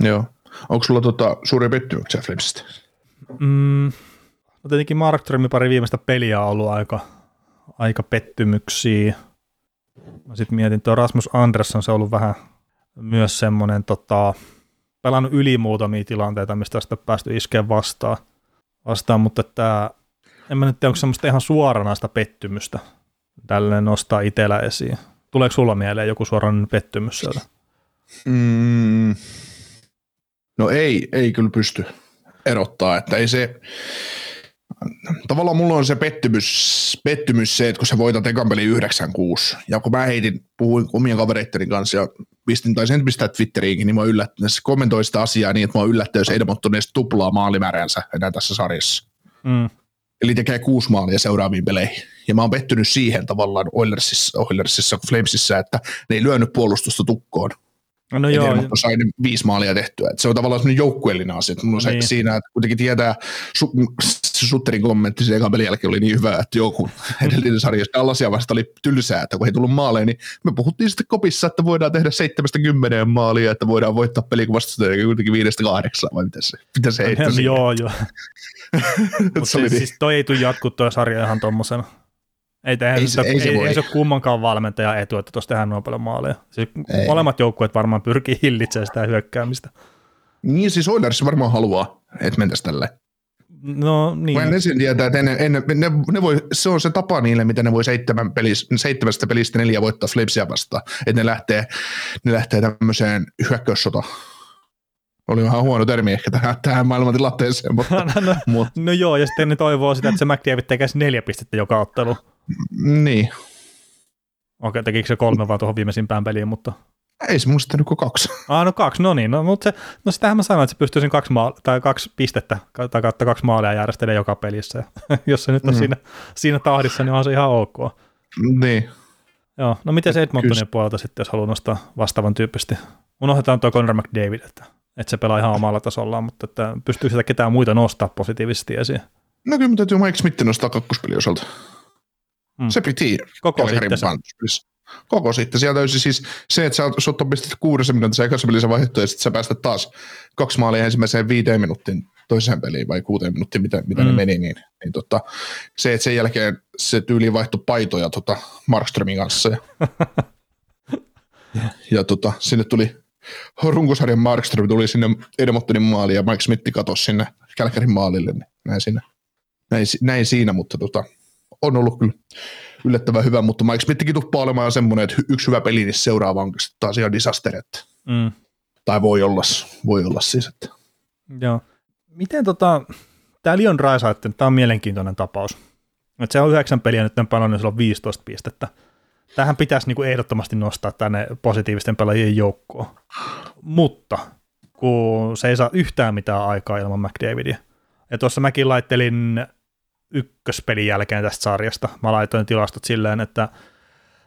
Joo. Onko sulla tota, suuria pettymyksiä Flamesista? Mm, no tietenkin Markströmin pari viimeistä peliä on ollut aika, aika pettymyksiä. Mä sitten mietin, tuo Rasmus Andersson, se on ollut vähän myös semmoinen tota, pelannut yli muutamia tilanteita, mistä sitten päästy iskeä vastaan, vastaan mutta tämä, en mä nyt tiedä, onko semmoista ihan suoranaista pettymystä tälleen nostaa itsellä esiin. Tuleeko sulla mieleen joku suoranainen pettymys sieltä? Mm, no ei, ei kyllä pysty erottaa, että ei se, tavallaan mulla on se pettymys, pettymys se, että kun sä voitat ekan peli 9-6, ja kun mä heitin, puhuin omien kavereitteni kanssa ja pistin, tai sen pistää Twitteriinkin, niin mä yllättänyt, se kommentoi sitä asiaa niin, että mä yllättänyt, jos Edmonton edes tuplaa maalimääränsä enää tässä sarjassa. Mm. Eli tekee kuusi maalia seuraaviin peleihin. Ja mä oon pettynyt siihen tavallaan Oilersissa, Oilersissa Flamesissa, että ne ei lyönyt puolustusta tukkoon. No, no joo. sai viisi maalia tehtyä. Et se on tavallaan sellainen joukkueellinen asia. Mulla niin. se siinä, että kuitenkin tietää, su, se Sutterin kommentti sen ekan pelin jälkeen oli niin hyvä, että joku edellinen sarjassa Dallasia vasta oli tylsää, että kun ei tullut maaleja, niin me puhuttiin sitten kopissa, että voidaan tehdä seitsemästä kymmeneen maalia, että voidaan voittaa peli, kun kuitenkin viidestä kahdeksan, vai mitä se, mitä se heitti Joo, joo. Mutta siis, niin. siis toi ei tule jatkuu tuo sarja ihan tuommoisena. Ei, ei, se, ei, se ei, ei se ole kummankaan valmentaja etu, että tuossa tehdään noin paljon maaleja. Siis molemmat joukkueet varmaan pyrkii hillitsemään sitä hyökkäämistä. Niin, siis Oilers varmaan haluaa, että mentäisiin tälle. No niin. En ensin tietää, että ne, ne, ne, ne voi, se on se tapa niille, miten ne voi seitsemän pelis, seitsemästä pelistä neljä voittaa Flamesia vastaan. Että ne lähtee, ne lähtee tämmöiseen hyökkäyssota. Oli vähän huono termi ehkä tähän, tähän maailmantilanteeseen, mutta, no, no, mutta no joo, ja sitten ne toivoo sitä, että se McDavid tekisi neljä pistettä joka ottelu. Niin. Okei, tekikö se kolme vaan tuohon viimeisimpään peliin, mutta... Ei se muista kuin kaksi. Ah, no kaksi, no niin. No, mutta se, no sitähän mä sanoin, että se pystyisi kaksi, maal- tai kaksi pistettä tai kautta kaksi maalia järjestelemään joka pelissä. Jos se nyt on Mm. siinä, siinä tahdissa, niin on se ihan ok. Niin. Joo, no miten se Edmontonin Kyllä. puolelta sitten, jos haluaa nostaa vastaavan tyyppisesti? Unohdetaan tuo Conor McDavid, että, että se pelaa ihan omalla tasollaan, mutta että pystyykö sitä ketään muita nostaa positiivisesti esiin? No kyllä, mutta täytyy Mike Smith nostaa kakkospelin osalta. Mm. Se piti. Koko sitten. Koko sitten. Sieltä olisi siis se, että sä oot- sut on pistetty kuudessa minuutissa ekassa pelissä vaihdettu ja sitten sä päästät taas kaksi maalia ensimmäiseen viiteen minuuttiin toiseen peliin vai kuuteen minuuttiin, mitä, mitä mm. Ne meni, niin, niin tota, se, että sen jälkeen se tyyli vaihtui paitoja tota Markströmin kanssa ja, ja, ja tota, sinne tuli runkosarjan Markström tuli sinne Edmontonin maaliin ja Mike Smith katosi sinne Kälkärin maalille, niin näin siinä, näin, näin siinä mutta tota, on ollut kyllä yllättävän hyvä, mutta Mike Smithikin tuppaa olemaan semmoinen, että yksi hyvä peli, niin seuraava on taas ihan disaster, että, Mm. tai voi olla, voi olla siis, että Joo. Miten tota, tämä Leon Draisaitl, tämä on mielenkiintoinen tapaus. Et se on yhdeksän peliä nyt on pelannut, sillä on 15 pistettä. Tähän pitäisi niinku ehdottomasti nostaa tänne positiivisten pelaajien joukkoon. Mutta kun se ei saa yhtään mitään aikaa ilman McDavidia. Ja tuossa mäkin laittelin ykköspelin jälkeen tästä sarjasta. Mä laitoin tilastot silleen, että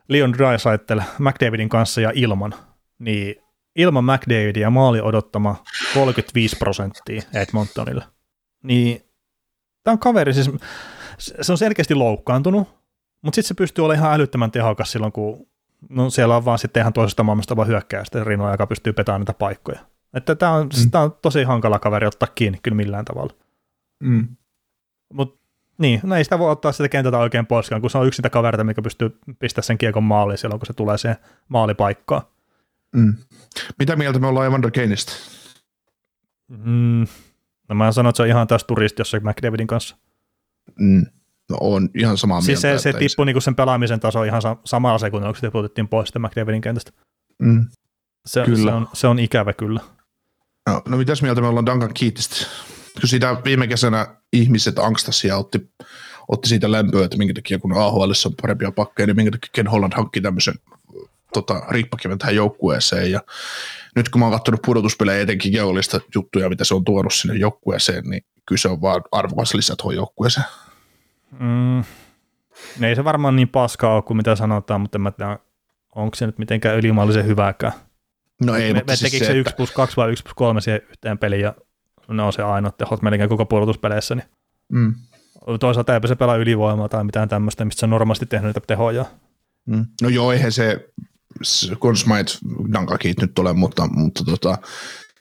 Leon Draisaitl McDavidin kanssa ja ilman, niin ilman McDavidia maali odottama 35 prosenttia Edmontonille. Niin tämä on kaveri, siis se on selkeästi loukkaantunut, mutta sitten se pystyy olemaan ihan älyttömän tehokas silloin, kun no siellä on vaan sitten ihan toisesta maailmasta vaan hyökkäystä rinnalla, joka pystyy petaamaan niitä paikkoja. Että tämä on, mm. on tosi hankala kaveri ottaa kiinni kyllä millään tavalla. mm. Mutta niin, no ei sitä voi ottaa sitä kentältä oikein poiskaan, kun se on yksi niitä kavereita, mikä pystyy pistämään sen kiekon maaliin silloin, kun se tulee siihen maalipaikkaan. Mm. Mitä mieltä me ollaan Evander Kaneista? Mm. No mä sanon, että se on ihan taas turisti jossain McDavidin kanssa. Mm. No on ihan samaa Siis mieltä. se, se ei tippui niinku sen pelaamisen taso ihan sa- samalla sekunnilla, kun se tiputettiin pois sitten McDavidin kentästä. Mm. Se, Kyllä. se, on, se on ikävä kyllä. No, no mitäs mieltä me ollaan Duncan Keatista? Kun sitä viime kesänä ihmiset angstasia otti, otti siitä lämpöä, että minkä takia kun AHL on parempia pakkeja, niin minkä takia Ken Holland hankki tämmöisen tota, riippakiven tähän joukkueeseen. Ja nyt kun mä oon katsonut pudotuspelejä etenkin geolista juttuja, mitä se on tuonut sinne joukkueeseen, niin kyllä se on vaan arvokas lisä tuohon joukkueeseen. Mm. Ei se varmaan niin paskaa ole kuin mitä sanotaan, mutta en mä tiedä, onko se nyt mitenkään ylimaallisen hyvääkään. No ei, me, mutta me siis tekikö se, se että, 1 plus 2 vai 1 plus 3 siihen yhteen peliin ja ne on se ainoa tehot melkein koko pudotuspeleissä, niin mm, toisaalta eipä se pelaa ylivoimaa tai mitään tämmöistä, mistä se on normaalisti tehnyt niitä tehoja. mm. No joo, eihän se, Consmite Duncan Keat nyt ole, mutta, mutta tota,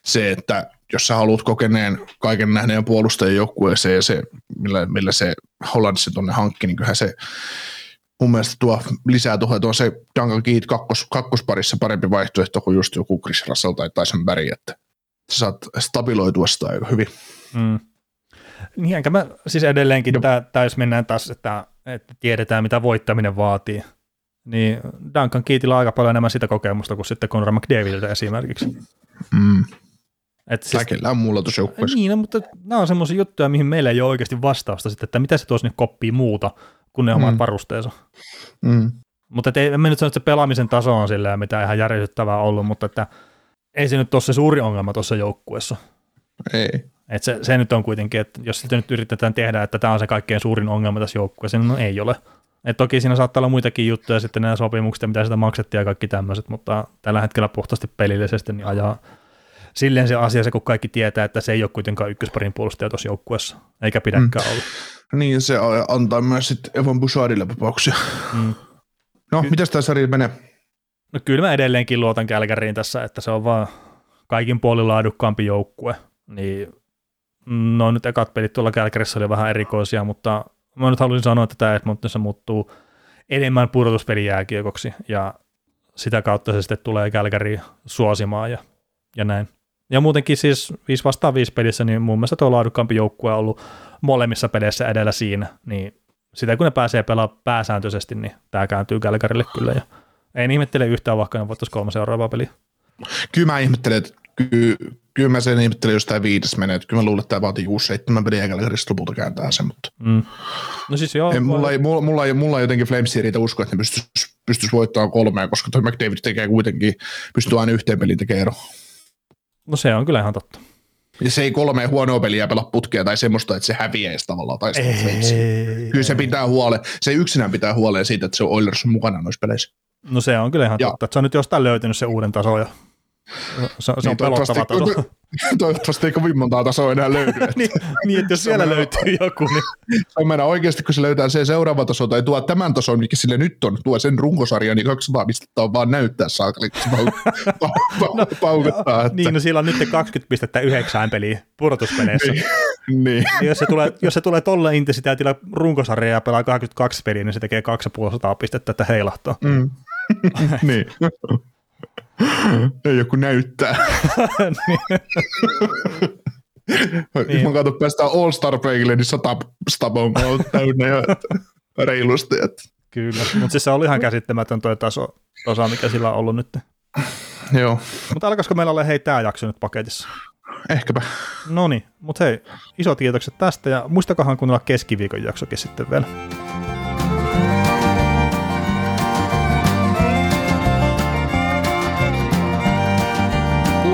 se, että jos sä haluat kokeneen kaiken nähneen puolustajan joukkueeseen ja se, millä, millä se Holland se tuonne hankki, niin kyllähän se mun mielestä tuo lisää tuohon, että on se Duncan Keat kakkos, kakkosparissa parempi vaihtoehto kuin just joku Chris Russell tai Tyson Berry, että sä saat stabiloitua sitä aika hyvin. Mm. Niin enkä mä siis edelleenkin, No. tää, tää jos mennään taas, että, että tiedetään mitä voittaminen vaatii, niin Duncan Keatillä on aika paljon enemmän sitä kokemusta kuin sitten Conor McDavidiltä esimerkiksi. Mm. Et siis, kellään muulla tuossa joukkueessa. niin, no, mutta nämä on semmoisia juttuja, mihin meillä ei ole oikeasti vastausta sitten, että mitä se tuossa nyt koppii muuta kuin ne omat Mm. varusteensa. Mm. Mutta ei, en mä nyt sano, että se pelaamisen taso on silleen mitä ihan järjestettävää ollut, mutta että ei se nyt ole se suuri ongelma tuossa joukkueessa. Ei. Et se, se, nyt on kuitenkin, että jos sitä nyt yritetään tehdä, että tämä on se kaikkein suurin ongelma tässä joukkueessa, niin no ei ole. Et toki siinä saattaa olla muitakin juttuja, sitten nämä sopimukset, ja mitä sitä maksettiin ja kaikki tämmöiset, mutta tällä hetkellä puhtaasti pelillisesti niin ajaa silleen se asia, se kun kaikki tietää, että se ei ole kuitenkaan ykkösparin puolustaja tuossa joukkueessa, eikä pidäkään mm. olla. Niin, se antaa myös sitten Evan Bouchardille vapauksia. Mm. No, mitäs tämä sarja menee? No kyllä mä edelleenkin luotan Kälkäriin tässä, että se on vaan kaikin puolin laadukkaampi joukkue. Niin, no nyt ekat pelit tuolla Kälkärissä oli vähän erikoisia, mutta mä nyt haluaisin sanoa, että tämä Edmontonissa muuttuu enemmän pudotuspelijääkiekoksi ja sitä kautta se sitten tulee Kälkäriin suosimaan ja, ja näin. Ja muutenkin siis 5 vastaan 5 pelissä, niin mun mielestä tuo laadukkaampi joukkue on ollut molemmissa peleissä edellä siinä, niin sitä kun ne pääsee pelaamaan pääsääntöisesti, niin tämä kääntyy Gallagherille kyllä. Ja ei ihmettele yhtään, vaikka ne voittaisi kolme seuraavaa peliä. Kyllä mä ihmettelen, että ky, kyllä mä sen ihmettelen, jos tämä viides menee. Että kyllä mä luulen, että tämä vaatii 6-7 peliä ja Gallagherista lopulta kääntää sen. Mutta... Mm. No siis joo. Ei, mulla, ei, mulla, mulla, ei, mulla ei jotenkin Flamesia riitä uskoa, että ne pystyisi pystyis voittamaan kolmea, koska toi McDavid tekee kuitenkin, pystyy aina yhteen peliin tekemään ero. No se on kyllä ihan totta. Ja se ei kolme huonoa peliä pelaa putkea tai semmoista, että se häviäisi tavallaan. Tai ei, Kyllä se pitää huole, se yksinään pitää huoleen siitä, että se Oilers on mukana noissa peleissä. No se on kyllä ihan ja. totta, että se on nyt jostain löytynyt se uuden tason ja se, se niin, on pelottava taso. Toivottavasti ei kovin montaa tasoa enää löydy. niin, niin, että jos siellä mennä, löytyy joku, niin... Se on meidän oikeasti, kun se löytää se seuraava taso, tai tuo tämän tason, mikä sille nyt on, tuo sen runkosarja, niin kaksi pistettä on vaan näyttää saakeli, kun se pau- pau- pau- no, paukuttaa. Että... Niin, no sillä on nyt 20 pistettä yhdeksään peliä pudotuspeleissä. niin. niin. jos, se tulee, jos se tulee tolle intensiteetillä runkosarja ja pelaa 22 peliä, niin se tekee 2,5 pistettä, että heilahtaa. Mm. niin. Ei joku näyttää. niin. Mä katson, päästään All Star Breakille, niin sata stabon täynnä ja reilusti. Että. Kyllä, mutta siis se oli ihan käsittämätön tuo taso, taso, mikä sillä on ollut nyt. Joo. Mutta alkaisiko meillä olla hei tämä jakso nyt paketissa? Ehkäpä. No niin, mutta hei, iso kiitokset tästä ja muistakahan kuunnella keskiviikon jaksokin sitten vielä.